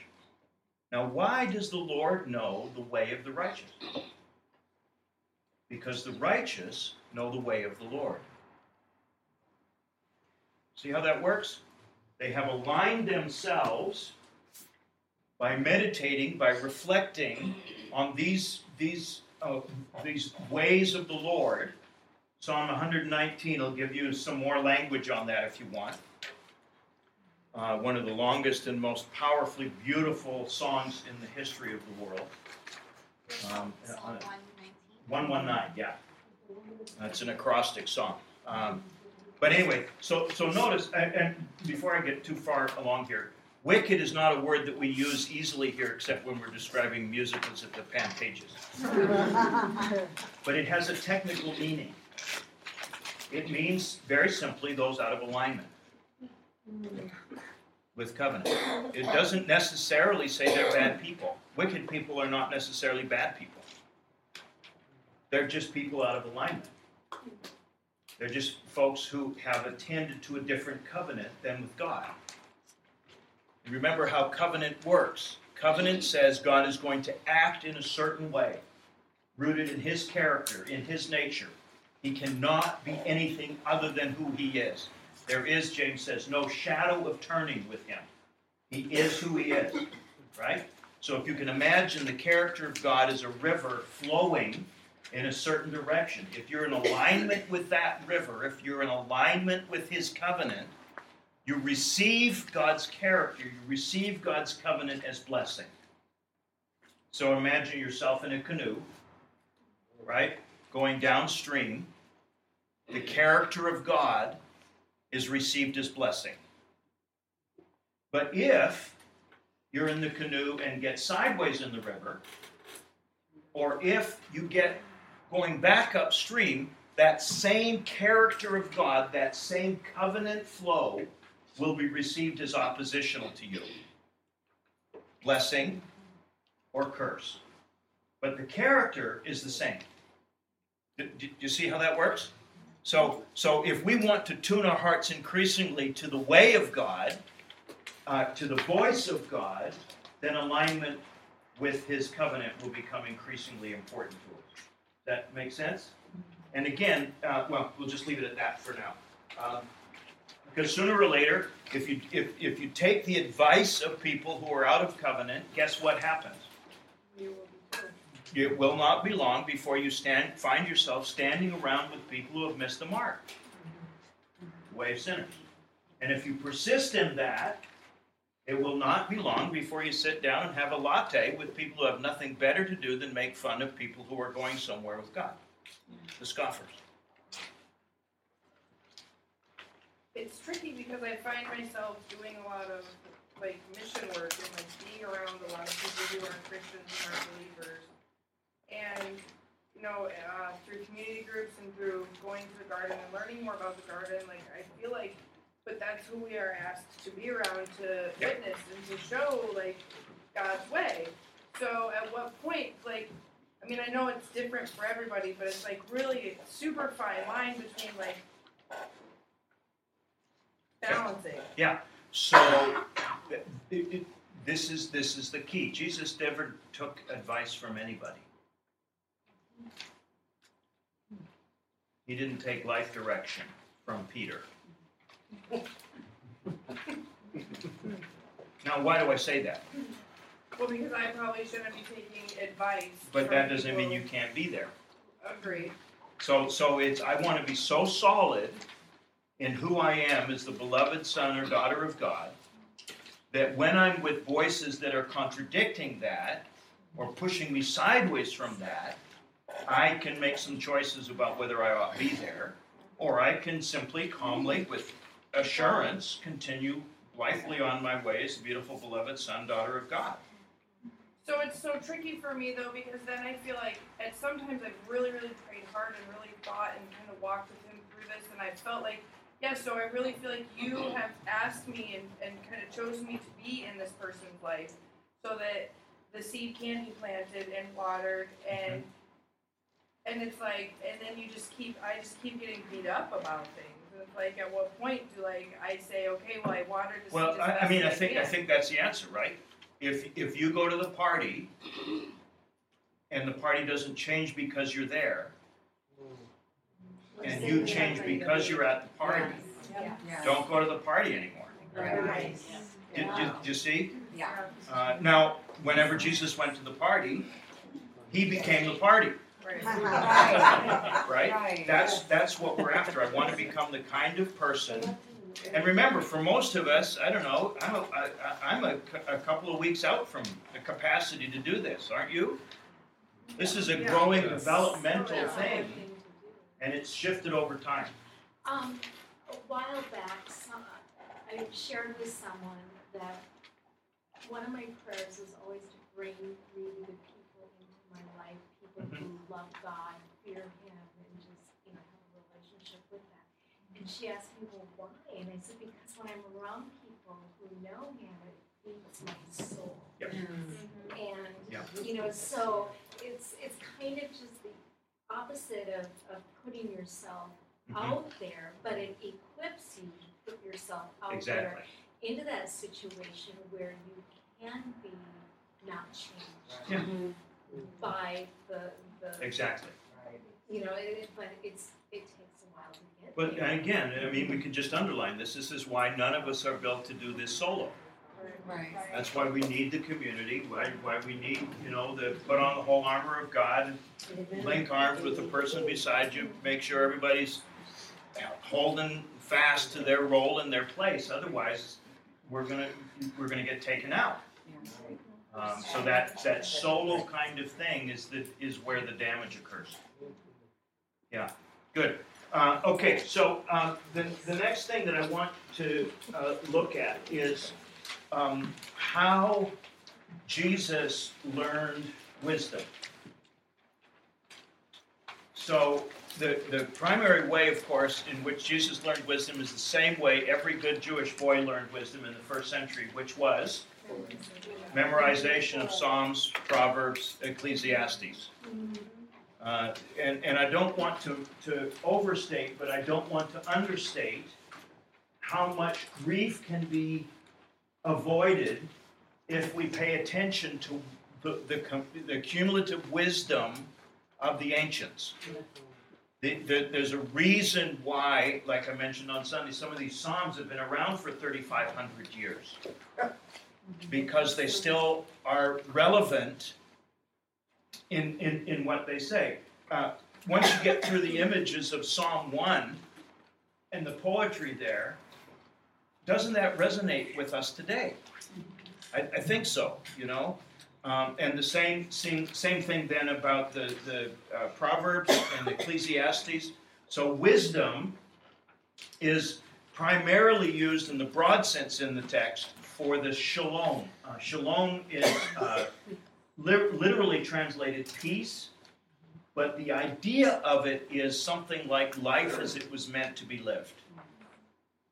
Now, why does the Lord know the way of the righteous? Because the righteous know the way of the Lord. See how that works? They have aligned themselves by meditating, by reflecting on these, these, uh, these ways of the Lord Psalm 119 will give you some more language on that if you want. Uh, one of the longest and most powerfully beautiful songs in the history of the world. Um, uh, 119, yeah. That's an acrostic song. Um, but anyway, so so notice, and, and, before I get too far along here, wicked is not a word that we use easily here, except when we're describing musicals at the Pantages. but it has a technical meaning. It means, very simply, those out of alignment with covenant. It doesn't necessarily say they're bad people. Wicked people are not necessarily bad people. They're just people out of alignment. They're just folks who have attended to a different covenant than with God. Remember how covenant works. Covenant says God is going to act in a certain way, rooted in His character, in His nature He cannot be anything other than who he is. There is, James says, no shadow of turning with him. He is who he is, right? So if you can imagine the character of God as a river flowing in a certain direction, if you're in alignment with that river, if you're in alignment with his covenant, you receive God's character, you receive God's covenant as blessing. So imagine yourself in a canoe, right? Going downstream. The character of God is received as blessing. But if you're in the canoe and get sideways in the river, or if you get going back upstream, that same character of God, that same covenant flow, will be received as oppositional to you blessing or curse. But the character is the same. Do, you see how that works? So, so if we want to tune our hearts increasingly to the way of God, uh, to the voice of God, then alignment with His covenant will become increasingly important to us. That makes sense? And again, uh, well, we'll just leave it at that for now. Um, because sooner or later, if you if, if you take the advice of people who are out of covenant, guess what happens? It will not be long before you stand find yourself standing around with people who have missed the mark. Way of sinners. And if you persist in that, it will not be long before you sit down and have a latte with people who have nothing better to do than make fun of people who are going somewhere with God. The scoffers. It's tricky because I find myself doing a lot of like mission work and like being around a lot of people who are Christians and are believers. And you know, uh, through community groups and through going to the garden and learning more about the garden, like I feel like, but that's who we are asked to be around to witness and to show like God's way. So at what point, like, I mean, I know it's different for everybody, but it's like really a super fine line between like balancing. Yeah. So it, it, this is this is the key. Jesus never took advice from anybody. He didn't take life direction from Peter. now, why do I say that? Well, because I probably shouldn't be taking advice. But that doesn't mean you can't be there. Agree. So, so it's I want to be so solid in who I am as the beloved son or daughter of God that when I'm with voices that are contradicting that or pushing me sideways from that, I can make some choices about whether I ought to be there, or I can simply calmly, with assurance, continue blithely on my way as the beautiful beloved son, daughter of God. So it's so tricky for me though because then I feel like at sometimes I've really, really prayed hard and really thought and kind of walked with him through this, and I felt like, yeah. So I really feel like you have asked me and, and kind of chosen me to be in this person's life, so that the seed can be planted and watered and. Mm-hmm. And it's like, and then you just keep, I just keep getting beat up about things. And it's like, at what point do like I say, okay, well I watered the Well, seed as I, I best mean, I as think I can. think that's the answer, right? If if you go to the party and the party doesn't change because you're there, and you change because you're at the party, don't go to the party anymore. Right. Do, do- do you see? Yeah. Uh, now, whenever Jesus went to the party, he became the party, Right. right? Right. That's that's what we're after. I want to become the kind of person. And remember, for most of us, I don't know, I'm a, I, I- I'm a, a couple of weeks out from the capacity to do this, aren't you? This is a growing Yes. developmental Yeah. thing, and it's shifted over time. Um, a while back, some, I shared with someone that one of my prayers is always to bring really good people into my life, people who love God, fear Him, and just, you know, have a relationship with them. And she asked me, well, why? And I said, because when I'm around people who know Him, it feeds my soul. Yep. And, Yeah. you know, so it's, it's kind of just the opposite of, of putting yourself Mhm. out there, but it equips you to put yourself out there into that situation where you can be not changed Yeah. by the, the Exactly. you know, it, it- but it's it takes a while to get. But and again, I mean, we can just underline this. This is why none of us are built to do this solo. Right. That's why we need the community. Why, why we need, you know, to put on the whole armor of God, and link arms with the person beside you, make sure everybody's holding fast to their role and their place. Otherwise, we're gonna we're gonna get taken out. Um, so that that solo kind of thing is the is where the damage occurs. Yeah, good. Uh, okay, so um, the the next thing that I want to uh, look at is um, how Jesus learned wisdom. So the, the primary way, of course, in which Jesus learned wisdom is the same way every good Jewish boy learned wisdom in the first century, which was memorization of Psalms, Proverbs, Ecclesiastes. Uh, and, and I don't want to, to overstate, but I don't want to understate how much grief can be avoided if we pay attention to the, the, the cumulative wisdom of the ancients. The, the, there's a reason why, like I mentioned on Sunday, some of these Psalms have been around for 3,500 years because they still are relevant in, in, in what they say. Uh, once you get through the images of Psalm 1 and the poetry there, doesn't that resonate with us today? I, I think so, you know. Um, and the same, same same thing then about the the uh, Proverbs and the Ecclesiastes. So wisdom is primarily used in the broad sense in the text for the shalom. Uh, shalom is uh, li- literally translated peace, but the idea of it is something like life as it was meant to be lived.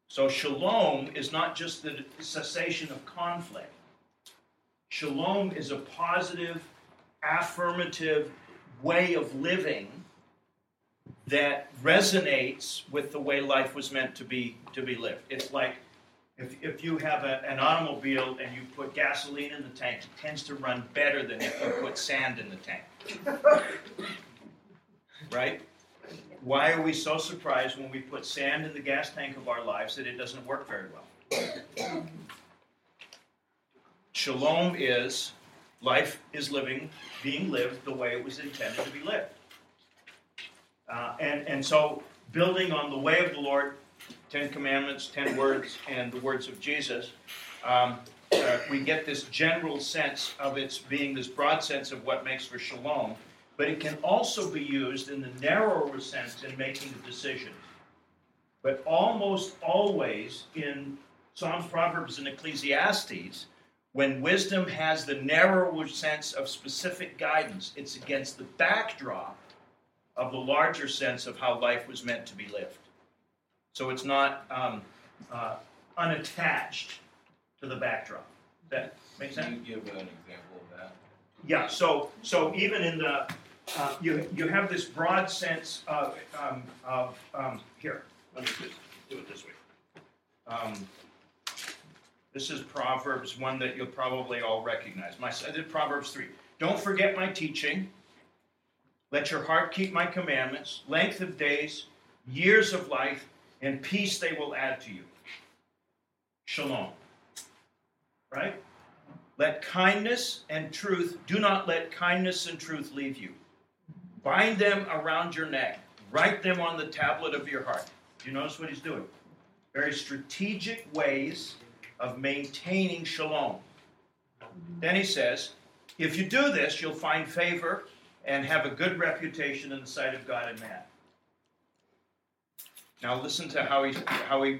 So shalom is not just the cessation of conflict. Shalom is a positive, affirmative way of living that resonates with the way life was meant to be to be lived. It's like if, if you have a, an automobile and you put gasoline in the tank, it tends to run better than if you put sand in the tank. Right? Why are we so surprised when we put sand in the gas tank of our lives that it doesn't work very well? Shalom is life is living, being lived the way it was intended to be lived. Uh, and, and so, building on the way of the Lord, Ten Commandments, Ten Words, and the words of Jesus, um, uh, we get this general sense of its being this broad sense of what makes for shalom, but it can also be used in the narrower sense in making a decision. But almost always in Psalms, Proverbs, and Ecclesiastes, when wisdom has the narrower sense of specific guidance, it's against the backdrop of the larger sense of how life was meant to be lived. So it's not um, uh, unattached to the backdrop. Does that make sense? Can you give an example of that? Yeah. So so even in the uh, you you have this broad sense of um, of um, here. Let me just do it this way. Um, this is Proverbs, one that you'll probably all recognize. My, Proverbs 3. Don't forget my teaching. Let your heart keep my commandments. Length of days, years of life, and peace they will add to you. Shalom. Right? Let kindness and truth, do not let kindness and truth leave you. Bind them around your neck. Write them on the tablet of your heart. Do you notice what he's doing? Very strategic ways of maintaining shalom. Then he says, if you do this, you'll find favor and have a good reputation in the sight of God and man. Now listen to how he how he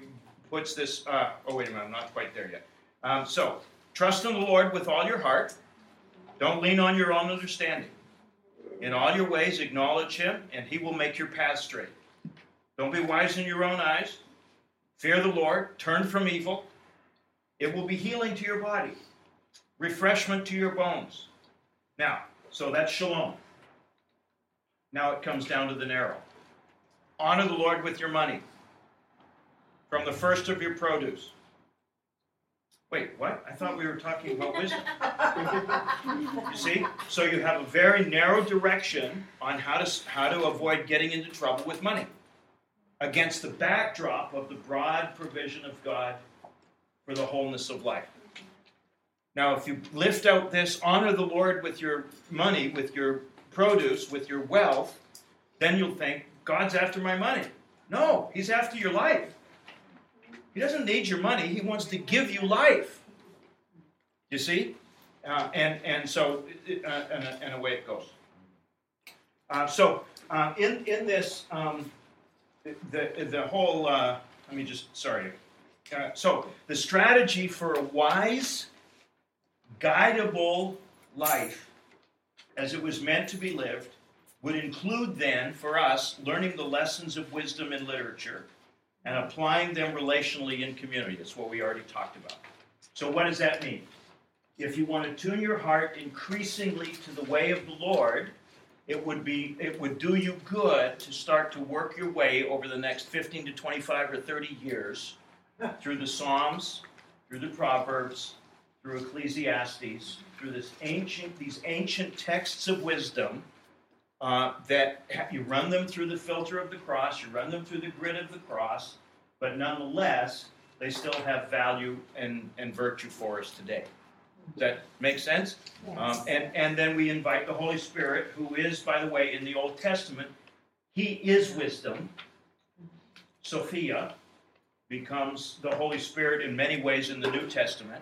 puts this. Uh, oh wait a minute, I'm not quite there yet. Um, so trust in the Lord with all your heart. Don't lean on your own understanding. In all your ways, acknowledge Him, and He will make your path straight. Don't be wise in your own eyes. Fear the Lord. Turn from evil. It will be healing to your body, refreshment to your bones. Now, so that's shalom. Now it comes down to the narrow. Honor the Lord with your money, from the first of your produce. Wait, what? I thought we were talking about wisdom. You see? So you have a very narrow direction on how to how to avoid getting into trouble with money. against the backdrop of the broad provision of God for the wholeness of life. Now, if you lift out this, honor the Lord with your money, with your produce, with your wealth, then you'll think, God's after my money. No, He's after your life. He doesn't need your money, He wants to give you life. You see? Uh, and, and so, uh, and, and away it goes. Uh, so, uh, in, in this, um, the, the whole, uh, let me just, sorry. Uh, so, the strategy for a wise, guidable life as it was meant to be lived would include then, for us, learning the lessons of wisdom in literature and applying them relationally in community. That's what we already talked about. So, what does that mean? If you want to tune your heart increasingly to the way of the Lord, it would be it would do you good to start to work your way over the next 15 to 25 or 30 years through the Psalms, through the Proverbs, through Ecclesiastes, through this ancient these ancient texts of wisdom uh, that you run them through the filter of the cross, you run them through the grid of the cross, but nonetheless they still have value and, and virtue for us today. Does that make sense? Yes. Um, and, and then we invite the Holy Spirit, who is, by the way, in the Old Testament, he is wisdom. Sophia becomes the Holy Spirit in many ways in the New Testament.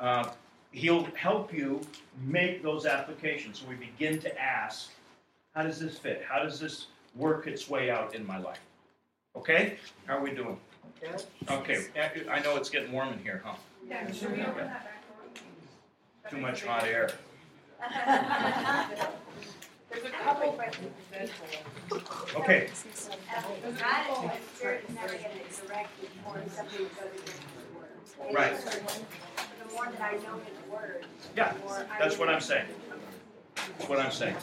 Uh, he'll help you make those applications. So we begin to ask, how does this fit? How does this work its way out in my life? Okay? How are we doing? Good. Okay. I know it's getting warm in here, huh? Yeah, should we open that back door? Too much hot air. There's a couple, but Okay. God, the Spirit is never going to direct you towards something that goes against His word. Right. The more that I know His word, Yeah, the more I. that's what I'm saying. That's what I'm saying.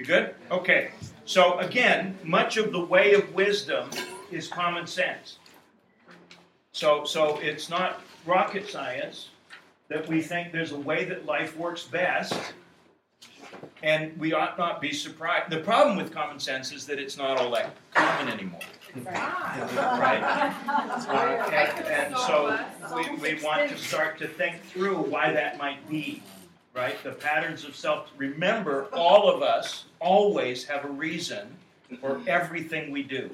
You good? Okay. So again, much of the way of wisdom is common sense. So so it's not rocket science that we think there's a way that life works best and we ought not be surprised. The problem with common sense is that it's not all that common anymore. Right? Uh, and, and so we, we want to start to think through why that might be, right? The patterns of self. Remember, all of us always have a reason for mm-hmm. everything we do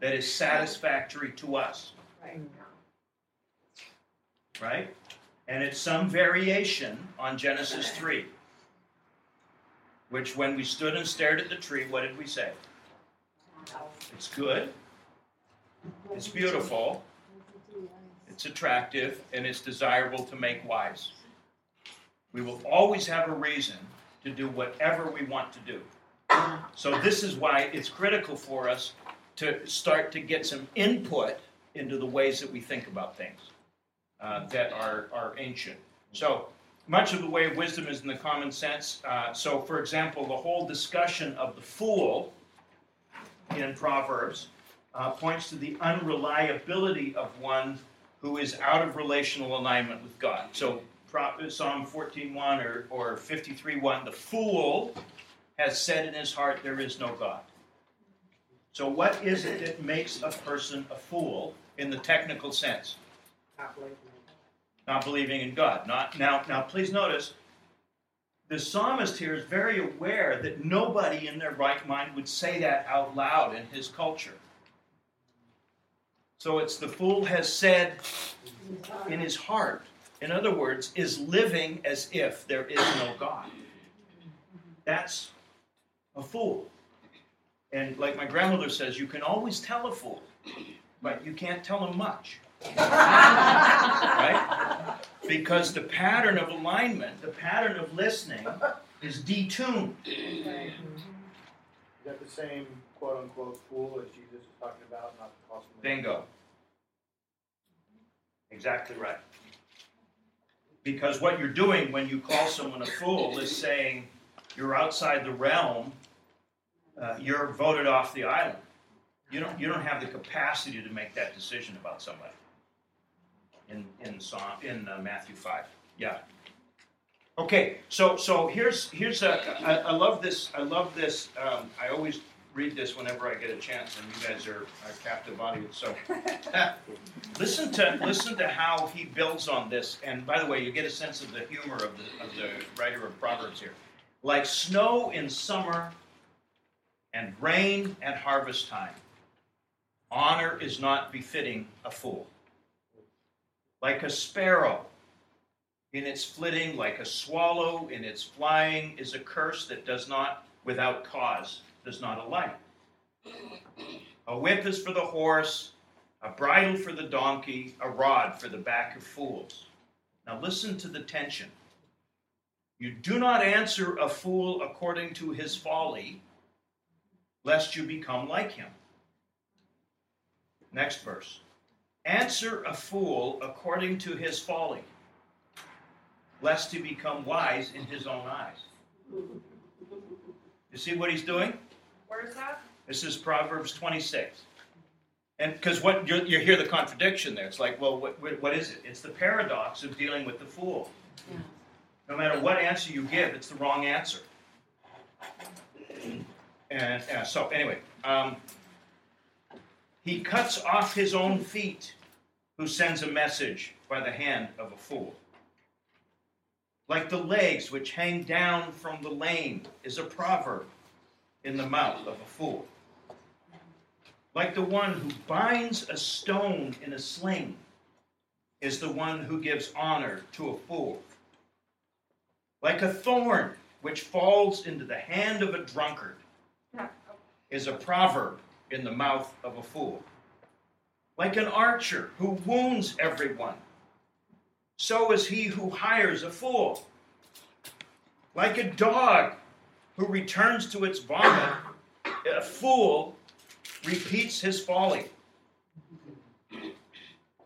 that is satisfactory to us, Right. right? And it's some variation on Genesis 3, which when we stood and stared at the tree, what did we say? It's good, it's beautiful, it's attractive, and it's desirable to make wise. We will always have a reason to do whatever we want to do. So, this is why it's critical for us to start to get some input into the ways that we think about things uh, that are, are ancient. So, much of the way of wisdom is in the common sense. Uh, so, for example, the whole discussion of the fool in Proverbs uh, points to the unreliability of one who is out of relational alignment with God. So Pro- Psalm 14.1 or, or 53.1, the fool has said in his heart, there is no God. So what is it that makes a person a fool in the technical sense? Not believing in God. Not now. Now, please notice, the psalmist here is very aware that nobody in their right mind would say that out loud in his culture. So it's the fool has said in his heart. In other words, is living as if there is no God. That's a fool. And like my grandmother says, you can always tell a fool, but you can't tell him much. right? Because the pattern of alignment, the pattern of listening, is detuned. Is that the same quote unquote fool as Jesus was talking about, not the possible? Bingo. Exactly right. Because what you're doing when you call someone a fool is saying you're outside the realm, uh, you're voted off the island. You don't, you don't have the capacity to make that decision about somebody. In, in, Psalm, in uh, Matthew 5. Yeah. Okay, so so here's here's a I, I love this I love this um, I always read this whenever I get a chance and you guys are a captive audience so. Listen to listen to how he builds on this and by the way you get a sense of the humor of the of the writer of Proverbs here. Like snow in summer and rain at harvest time honor is not befitting a fool. Like a sparrow in its flitting, like a swallow in its flying, is a curse that does not, without cause, does not alight. A whip is for the horse, a bridle for the donkey, a rod for the back of fools. Now listen to the tension. You do not answer a fool according to his folly, lest you become like him. Next verse. Answer a fool according to his folly lest he become wise in his own eyes. You see what he's doing? Where's that? This is Proverbs 26. And because what you you hear the contradiction there, it's like, well, what, what is it? It's the paradox of dealing with the fool. No matter what answer you give, it's the wrong answer. And uh, so, anyway, um, he cuts off his own feet who sends a message by the hand of a fool. Like the legs which hang down from the lame is a proverb in the mouth of a fool. Like the one who binds a stone in a sling is the one who gives honor to a fool. Like a thorn which falls into the hand of a drunkard is a proverb in the mouth of a fool. Like an archer who wounds everyone, so is he who hires a fool. Like a dog who returns to its vomit, a fool repeats his folly. Do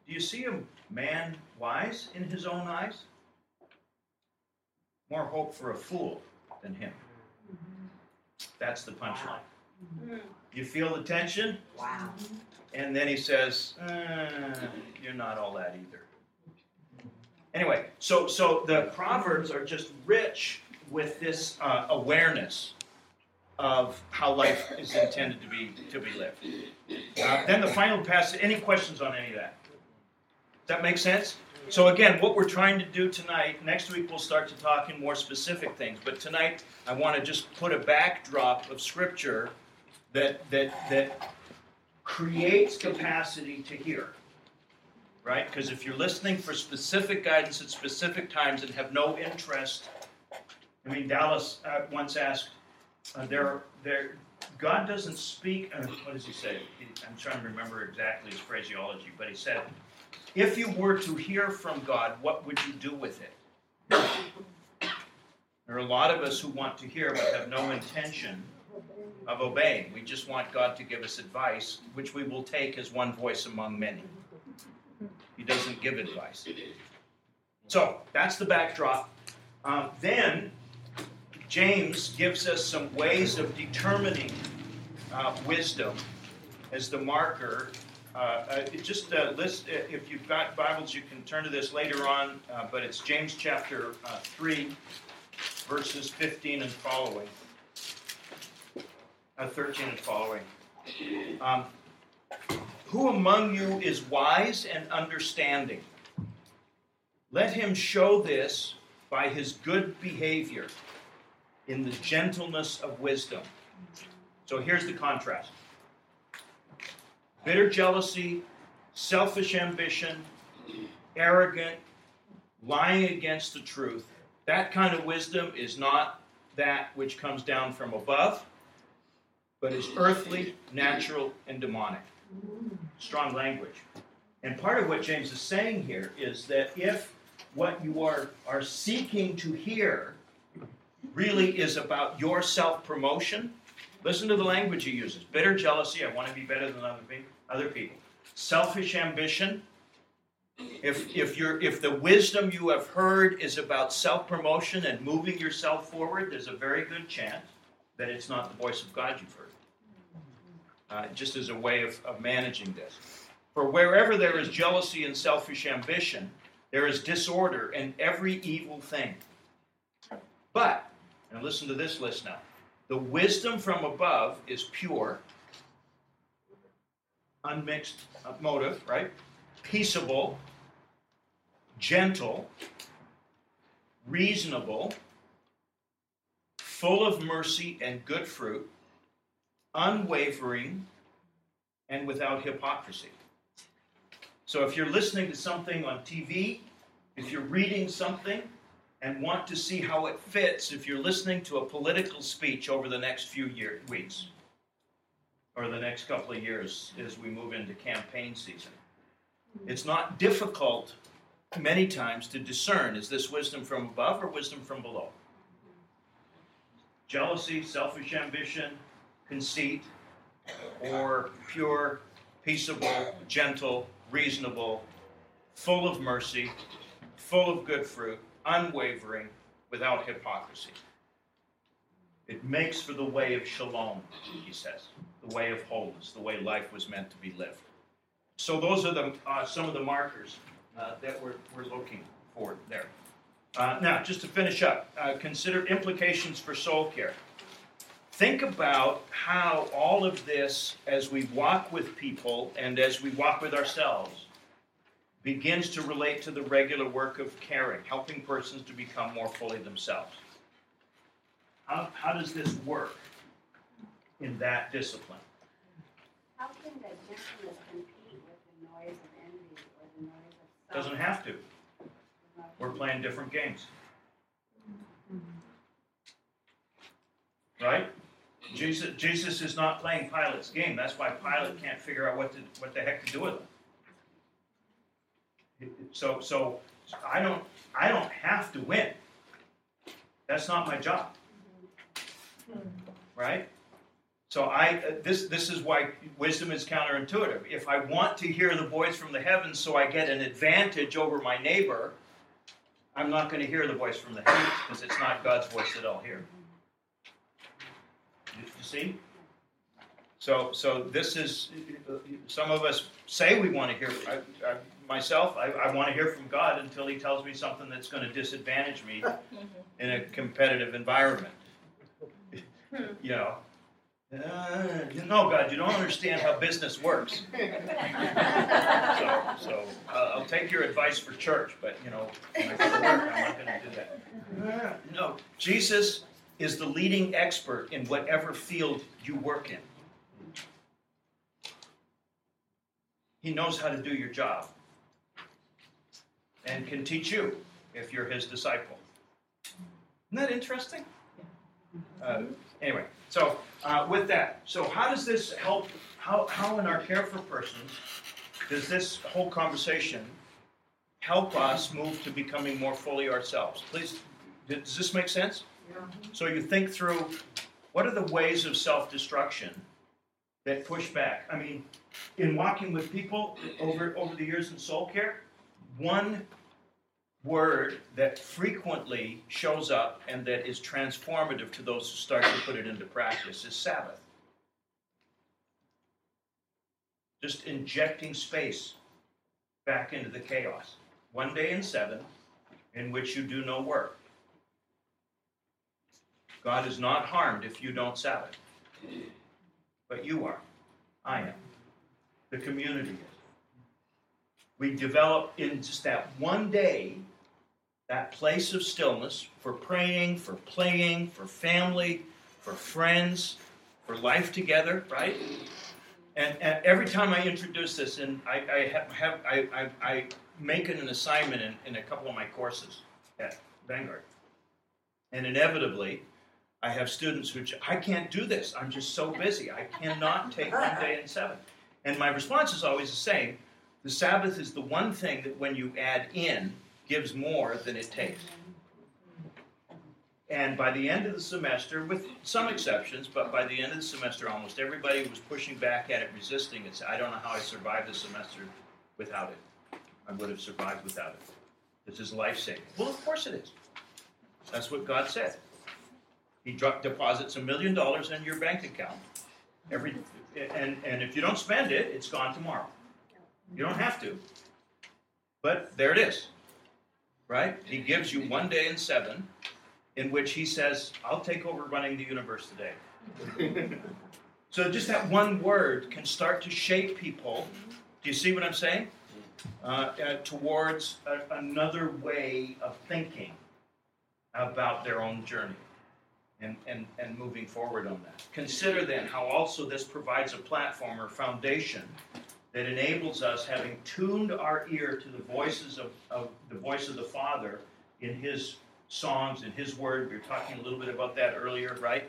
you see a man wise in his own eyes? More hope for a fool than him. That's the punchline. You feel the tension? Wow. And then he says, uh, You're not all that either. Anyway, so so the proverbs are just rich with this uh, awareness of how life is intended to be to be lived. Uh, then the final passage. Any questions on any of that? Does that make sense? So again, what we're trying to do tonight. Next week we'll start to talk in more specific things. But tonight I want to just put a backdrop of Scripture that that that creates capacity to hear right? Because if you're listening for specific guidance at specific times and have no interest, I mean, Dallas uh, once asked, uh, there, there, God doesn't speak. Uh, what does he say? I'm trying to remember exactly his phraseology, but he said, if you were to hear from God, what would you do with it? There are a lot of us who want to hear but have no intention of obeying. We just want God to give us advice, which we will take as one voice among many. He doesn't give advice. So that's the backdrop. Um, then James gives us some ways of determining uh, wisdom as the marker. Uh, uh, just uh, list, uh, if you've got Bibles, you can turn to this later on, uh, but it's James chapter 3, verses 15 and following. 13 and following. Um, who among you is wise and understanding? Let him show this by his good behavior in the gentleness of wisdom. So here's the contrast bitter jealousy, selfish ambition, arrogant, lying against the truth. That kind of wisdom is not that which comes down from above, but is earthly, natural, and demonic strong language. And part of what James is saying here is that if what you are, are seeking to hear really is about your self promotion, listen to the language he uses bitter jealousy, I want to be better than other people, selfish ambition. If, if, you're, if the wisdom you have heard is about self promotion and moving yourself forward, there's a very good chance that it's not the voice of God you've heard uh, just as a way of, of managing this. For wherever there is jealousy and selfish ambition, there is disorder and every evil thing. But, and listen to this list now the wisdom from above is pure, unmixed motive, right? Peaceable, gentle, reasonable, full of mercy and good fruit, unwavering, and without hypocrisy. So if you're listening to something on TV, if you're reading something, and want to see how it fits if you're listening to a political speech over the next few year, weeks or the next couple of years as we move into campaign season. It's not difficult many times to discern is this wisdom from above or wisdom from below? Jealousy, selfish ambition, conceit, or pure, peaceable, gentle, reasonable, full of mercy, full of good fruit, unwavering, without hypocrisy. It makes for the way of shalom, he says, the way of wholeness, the way life was meant to be lived. So those are the, uh, some of the markers uh, that we're, we're looking for there. Uh, now, just to finish up, uh, consider implications for soul care. Think about how all of this, as we walk with people and as we walk with ourselves, begins to relate to the regular work of caring, helping persons to become more fully themselves. How, how does this work in that discipline? How can the gentleness compete with the noise of envy or the noise of Doesn't have to. We're playing different games. Right? Jesus, Jesus is not playing Pilate's game. That's why Pilate can't figure out what to, what the heck to do with him. So, so I don't, I don't have to win. That's not my job. Right? So I, uh, this, this is why wisdom is counterintuitive. If I want to hear the voice from the heavens so I get an advantage over my neighbor, I'm not going to hear the voice from the heavens because it's not God's voice that I'll hear. You, you see? So, so this is, some of us say we want to hear, I, I, myself, I, I want to hear from God until He tells me something that's going to disadvantage me in a competitive environment. you know, uh, no, God, you don't understand how business works. so, so uh, I'll take your advice for church, but you know, when I go to work, I'm not going to do that. Uh, no, Jesus is the leading expert in whatever field you work in. He knows how to do your job and can teach you if you're his disciple. Isn't that interesting? Uh, anyway, so uh, with that, so how does this help? How, how in our care for persons does this whole conversation help us move to becoming more fully ourselves? Please, does this make sense? So you think through what are the ways of self-destruction that push back? I mean, in walking with people over over the years in soul care, one word that frequently shows up and that is transformative to those who start to put it into practice is Sabbath. Just injecting space back into the chaos. One day in seven in which you do no work. God is not harmed if you don't Sabbath. But you are. I am. The community is. We develop in just that one day that place of stillness for praying, for playing, for family, for friends, for life together, right? And, and every time I introduce this, and I, I have, have I, I, I, make it an assignment in, in a couple of my courses at Vanguard. And inevitably, I have students who I can't do this. I'm just so busy. I cannot take one day in seven. And my response is always the same. The Sabbath is the one thing that when you add in, gives more than it takes. And by the end of the semester, with some exceptions, but by the end of the semester, almost everybody was pushing back at it, resisting it. I don't know how I survived the semester without it. I would have survived without it. This is life saving. Well, of course it is. That's what God said. He deposits a million dollars in your bank account every, and, and if you don't spend it, it's gone tomorrow. You don't have to. But there it is right? He gives you one day in seven in which he says, I'll take over running the universe today. so just that one word can start to shape people. Do you see what I'm saying? Uh, uh, towards a, another way of thinking about their own journey and, and, and moving forward on that. Consider then how also this provides a platform or foundation that enables us, having tuned our ear to the voices of, of the voice of the Father in His songs, in His Word. We were talking a little bit about that earlier, right?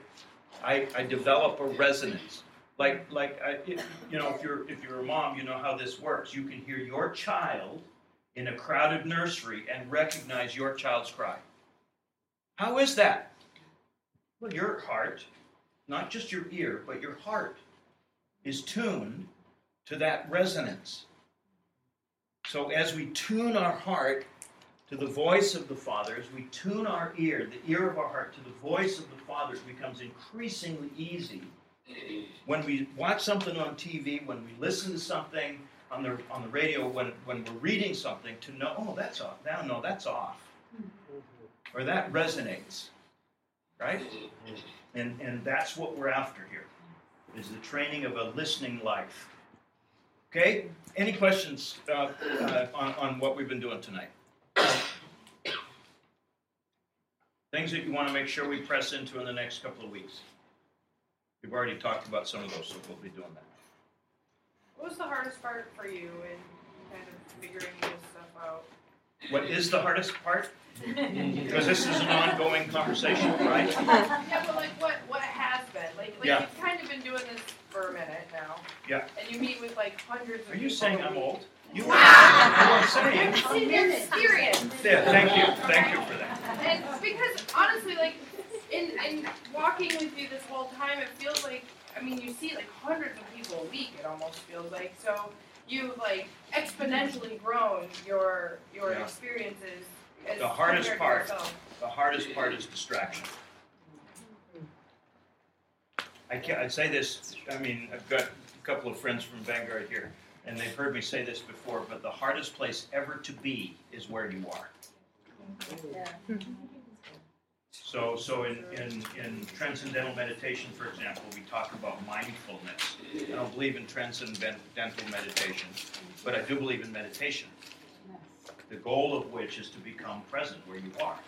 I, I develop a resonance. Like, like I, you know, if you're if you're a mom, you know how this works. You can hear your child in a crowded nursery and recognize your child's cry. How is that? Well, your heart, not just your ear, but your heart, is tuned to that resonance. So as we tune our heart to the voice of the Father, as we tune our ear, the ear of our heart, to the voice of the Father, it becomes increasingly easy when we watch something on TV, when we listen to something on the on the radio, when when we're reading something, to know, oh, that's off. Now, no, that's off, mm-hmm. or that resonates, right? Mm-hmm. And and that's what we're after here, is the training of a listening life. Okay. Any questions uh, uh, on on what we've been doing tonight? Things that you want to make sure we press into in the next couple of weeks. We've already talked about some of those, so we'll be doing that. What was the hardest part for you in kind of figuring this stuff out? What is the hardest part? Because this is an ongoing conversation, right? Yeah, but like what what has been? Like like Yeah. you've kind of been doing this for a minute now. Yeah. And you meet with like hundreds of Are you people saying a I'm week. old? You are. I'm I'm saying. seeing your experience. Yeah, thank you, thank you for that. And because honestly, like in in walking with you this whole time, it feels like I mean you see like hundreds of people a week. It almost feels like so you've like exponentially grown your your Yeah. experiences. As The hardest compared to part. yourself. The hardest part is distraction. I can't, I'd say this, I mean, I've got a couple of friends from Vanguard here, and they've heard me say this before, but the hardest place ever to be is where you are. So, so in, in, in transcendental meditation, for example, we talk about mindfulness. I don't believe in transcendental meditation, but I do believe in meditation. The goal of which is to become present where you are,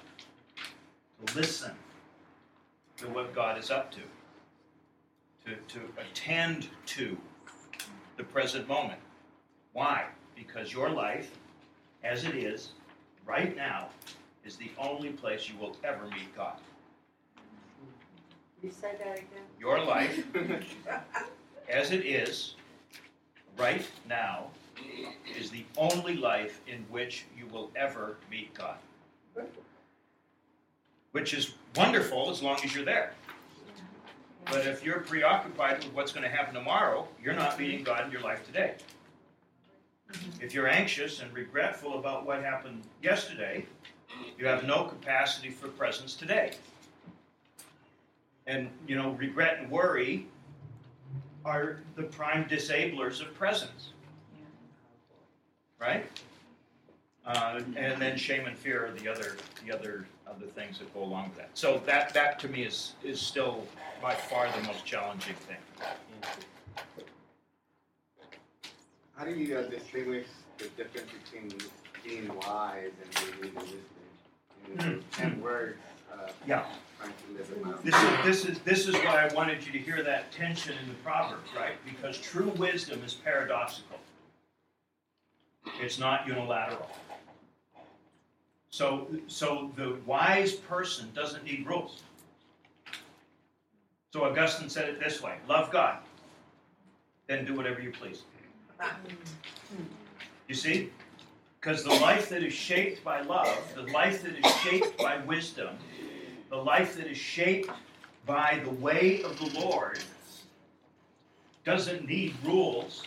to listen to what God is up to, to, to attend to the present moment. Why? Because your life, as it is, right now, is the only place you will ever meet God. You said that again? Your life, as it is, right now, is the only life in which you will ever meet God. Which is wonderful as long as you're there. But if you're preoccupied with what's going to happen tomorrow, you're not meeting God in your life today. If you're anxious and regretful about what happened yesterday, you have no capacity for presence today. And, you know, regret and worry are the prime disablers of presence. Right? Uh, and then shame and fear are the other the other other things that go along with that. So that that to me is is still by far the most challenging thing. How do you uh, distinguish the difference between being wise and being listening? And, and words, uh, Yeah. trying to live them out. This is this is this is why I wanted you to hear that tension in the proverbs, right? Because true wisdom is paradoxical. It's not unilateral. So so the wise person doesn't need rules. So Augustine said it this way: love God, then do whatever you please. You see? Because the life that is shaped by love, the life that is shaped by wisdom, the life that is shaped by the way of the Lord doesn't need rules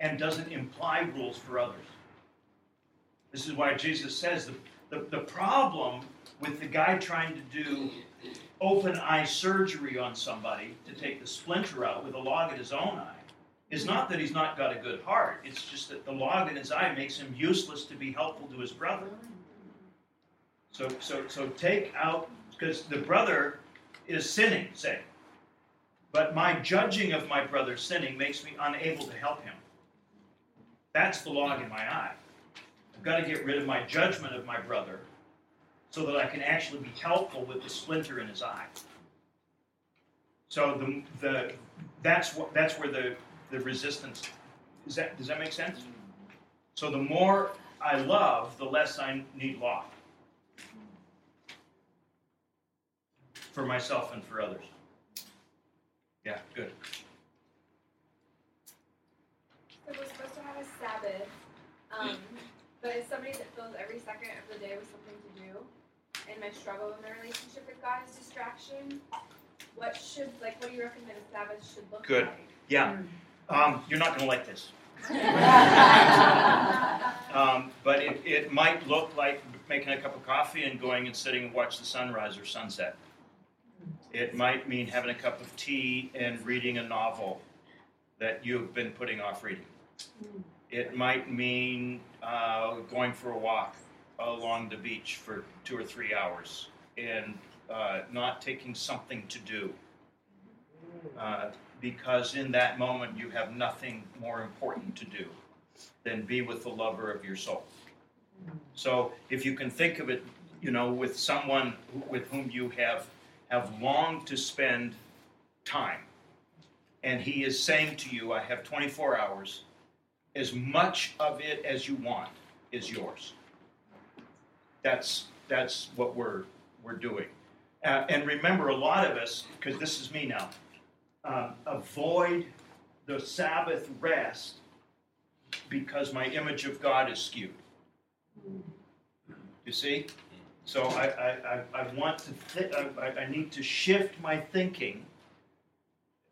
and doesn't imply rules for others. This is why Jesus says the, the, the problem with the guy trying to do open eye surgery on somebody to take the splinter out with a log in his own eye is not that he's not got a good heart. It's just that the log in his eye makes him useless to be helpful to his brother. So, so, so take out because the brother is sinning, say. But my judging of my brother sinning makes me unable to help him. That's the log in my eye. I've got to get rid of my judgment of my brother so that I can actually be helpful with the splinter in his eye. So the, the that's what that's where the, the resistance is that does that make sense? So the more I love, the less I need law. For myself and for others. Yeah, good. So we're supposed to have a Sabbath, um, but as somebody that fills every second of the day with something to do, and my struggle in my relationship with God is distraction, what should, like, what do you recommend a Sabbath should look Good. like? Yeah. Um, you're not going to like this. um, but it, it might look like making a cup of coffee and going and sitting and watch the sunrise or sunset. It might mean having a cup of tea and reading a novel that you've been putting off reading. It might mean uh, going for a walk along the beach for two or three hours and uh, not taking something to do. Uh, because in that moment you have nothing more important to do than be with the lover of your soul. So if you can think of it, you know, with someone with whom you have have longed to spend time, and he is saying to you, "I have 24 hours. As much of it as you want is yours." That's that's what we're we're doing. Uh, and remember, a lot of us, because this is me now, um, avoid the Sabbath rest because my image of God is skewed. You see? So I, I, I, I want to, th- I, I need to shift my thinking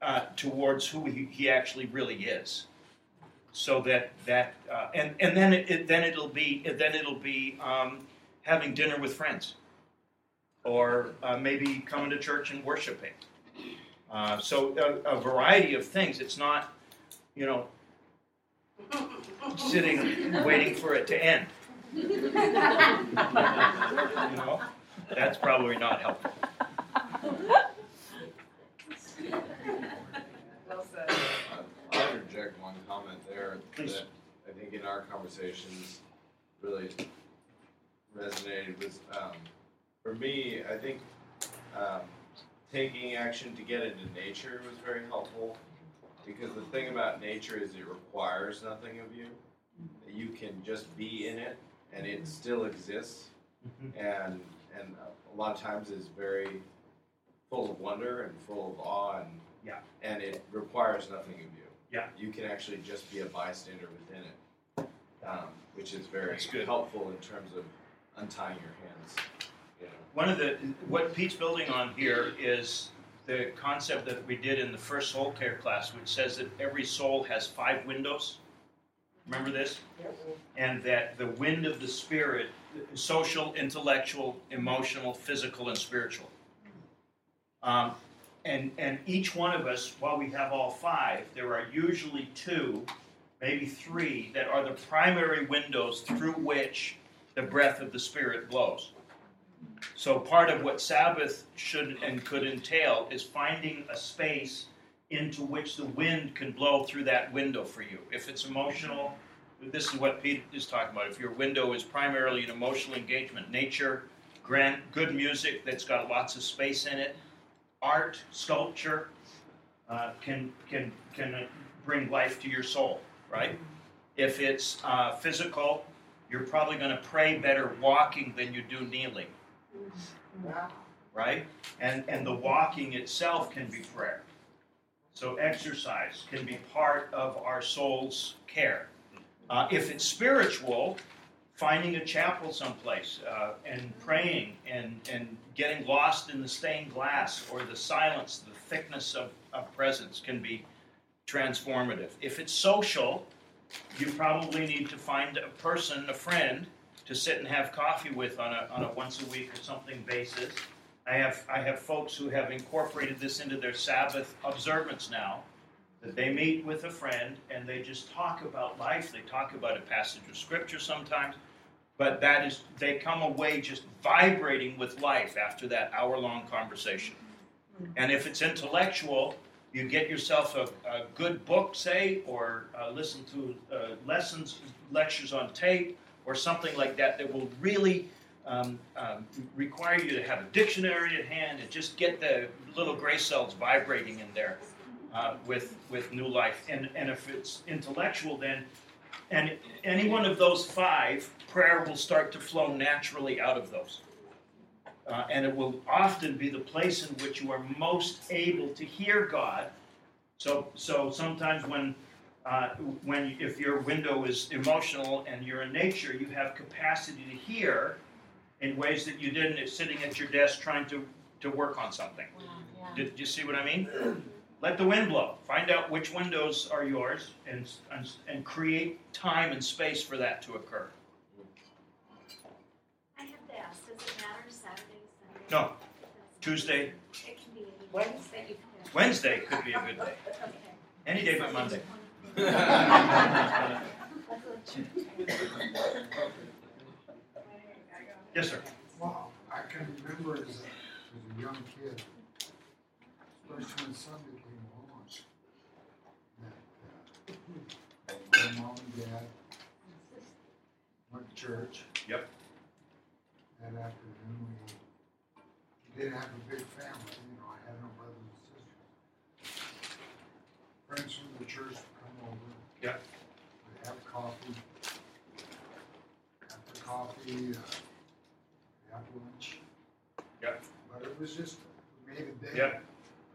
uh, towards who he, he actually really is. So that that uh, and and then it, it then it'll be then it'll be um, having dinner with friends, or uh, maybe coming to church and worshiping. Uh, so a, a variety of things. It's not, you know, sitting waiting for it to end. you know, that's probably not helpful. Well said. I'll interject one comment there Please. that I think in our conversations really resonated was, um, for me, I think, um, taking action to get into nature was very helpful. Because the thing about nature is it requires nothing of you. You can just be in it and it still exists and and a lot of times is very full of wonder and full of awe and Yeah. and it requires nothing of you. Yeah. You can actually just be a bystander within it, um, which is very That's good. helpful in terms of untying your hands. You know. One of the what Pete's building on here is the concept that we did in the first soul care class, which says that every soul has five windows. Remember this? And that the wind of the spirit, social, intellectual, emotional, physical, and spiritual. Um, and and each one of us, while we have all five, there are usually two, maybe three, that are the primary windows through which the breath of the spirit blows. So part of what Sabbath should and could entail is finding a space into which the wind can blow through that window for you. If it's emotional, this is what Pete is talking about. If your window is primarily an emotional engagement, nature, grand, good music that's got lots of space in it, art, sculpture, uh, can can can bring life to your soul, right? If it's uh, physical, you're probably going to pray better walking than you do kneeling right? And and the walking itself can be prayer. So exercise can be part of our soul's care. Uh, if it's spiritual, finding a chapel someplace uh, and praying and and getting lost in the stained glass or the silence, the thickness of, of presence can be transformative. If it's social, you probably need to find a person, a friend, to sit and have coffee with on a, on a once a week or something basis. I have I have folks who have incorporated this into their Sabbath observance now. That they meet with a friend and they just talk about life. They talk about a passage of scripture sometimes, but that is they come away just vibrating with life after that hour-long conversation. And if it's intellectual, you get yourself a, a good book, say, or uh, listen to uh, lessons, lectures on tape, or something like that that will really um, um, require you to have a dictionary at hand and just get the little gray cells vibrating in there uh, with with new life. And and if it's intellectual, then and any one of those five, prayer will start to flow naturally out of those. Uh, and it will often be the place in which you are most able to hear God. So, so sometimes when, uh, when if your window is emotional and you're in nature, you have capacity to hear in ways that you didn't if sitting at your desk trying to, to work on something. Did you see what I mean? Let the wind blow. Find out which windows are yours and, and, and create time and space for that to occur. I have to ask, does it matter Saturday, Sunday? No. Tuesday, It can be any Wednesday. Wednesday could be a good day. Any day but Monday. Yes, sir. Wow, I can remember as a, as a young kid, especially when Sunday came along, that, uh, my mom and dad went to church. Yep. And after then we didn't have a big family, you know, I had no brothers and sisters. Friends from the church would come over. Yep. We'd have coffee. After coffee, uh, have lunch. Yep. But it was just, we made a day. Yep.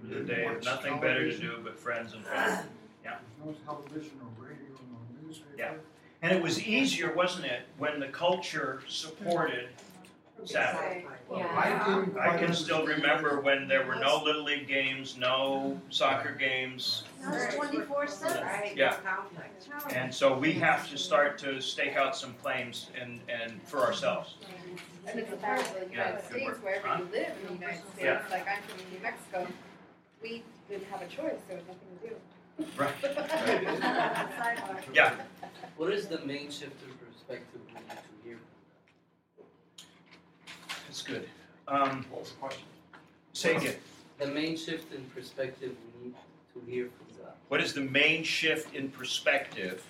It was a day of nothing better to do but friends and family. Yeah. There's no television, or radio, no newspaper. Yeah. And it was easier, wasn't it, when the culture supported Saturday? I didn't I quite can still understand remember when there were no Little League games, no soccer games. Now it's twenty-four seven. Yeah. And so we have to start to stake out some claims and, and for ourselves. And it's a part of the Yeah, United good States, work. wherever Huh? you live in the United States, Yeah. like I'm from New Mexico, we didn't have a choice, there was nothing to do. Right. Yeah. What is the main shift in perspective we need to hear? That's good. Um, What was the question? say again. The main shift in perspective we need to hear from God. What is the main shift in perspective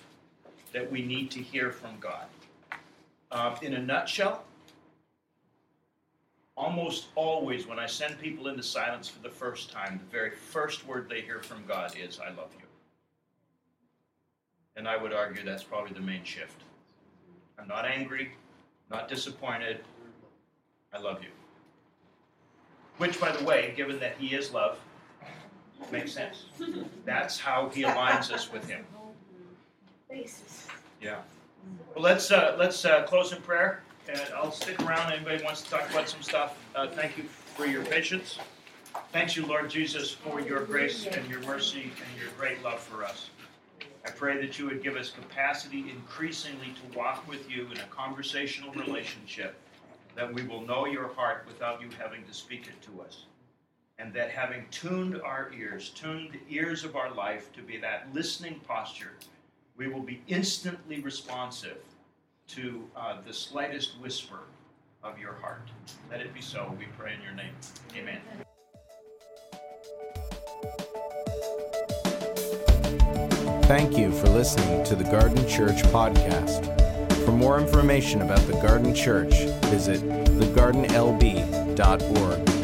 that we need to hear from God? Um, in a nutshell, almost always when I send people into silence for the first time, the very first word they hear from God is, I love you. And I would argue that's probably the main shift. I'm not angry, not disappointed. I love you. Which, by the way, given that He is love, makes sense. That's how He aligns us with Him. Yeah. Well, let's uh, let's uh, close in prayer, and I'll stick around. Anybody wants to talk about some stuff? Uh, thank you for your patience. Thank you, Lord Jesus, for your grace and your mercy and your great love for us. I pray that you would give us capacity increasingly to walk with you in a conversational relationship, that we will know your heart without you having to speak it to us. And that having tuned our ears, tuned the ears of our life to be that listening posture, we will be instantly responsive to uh, the slightest whisper of your heart. Let it be so, we pray in your name. Amen. Thank you for listening to the Garden Church podcast. For more information about the Garden Church, visit thegardenlb.org.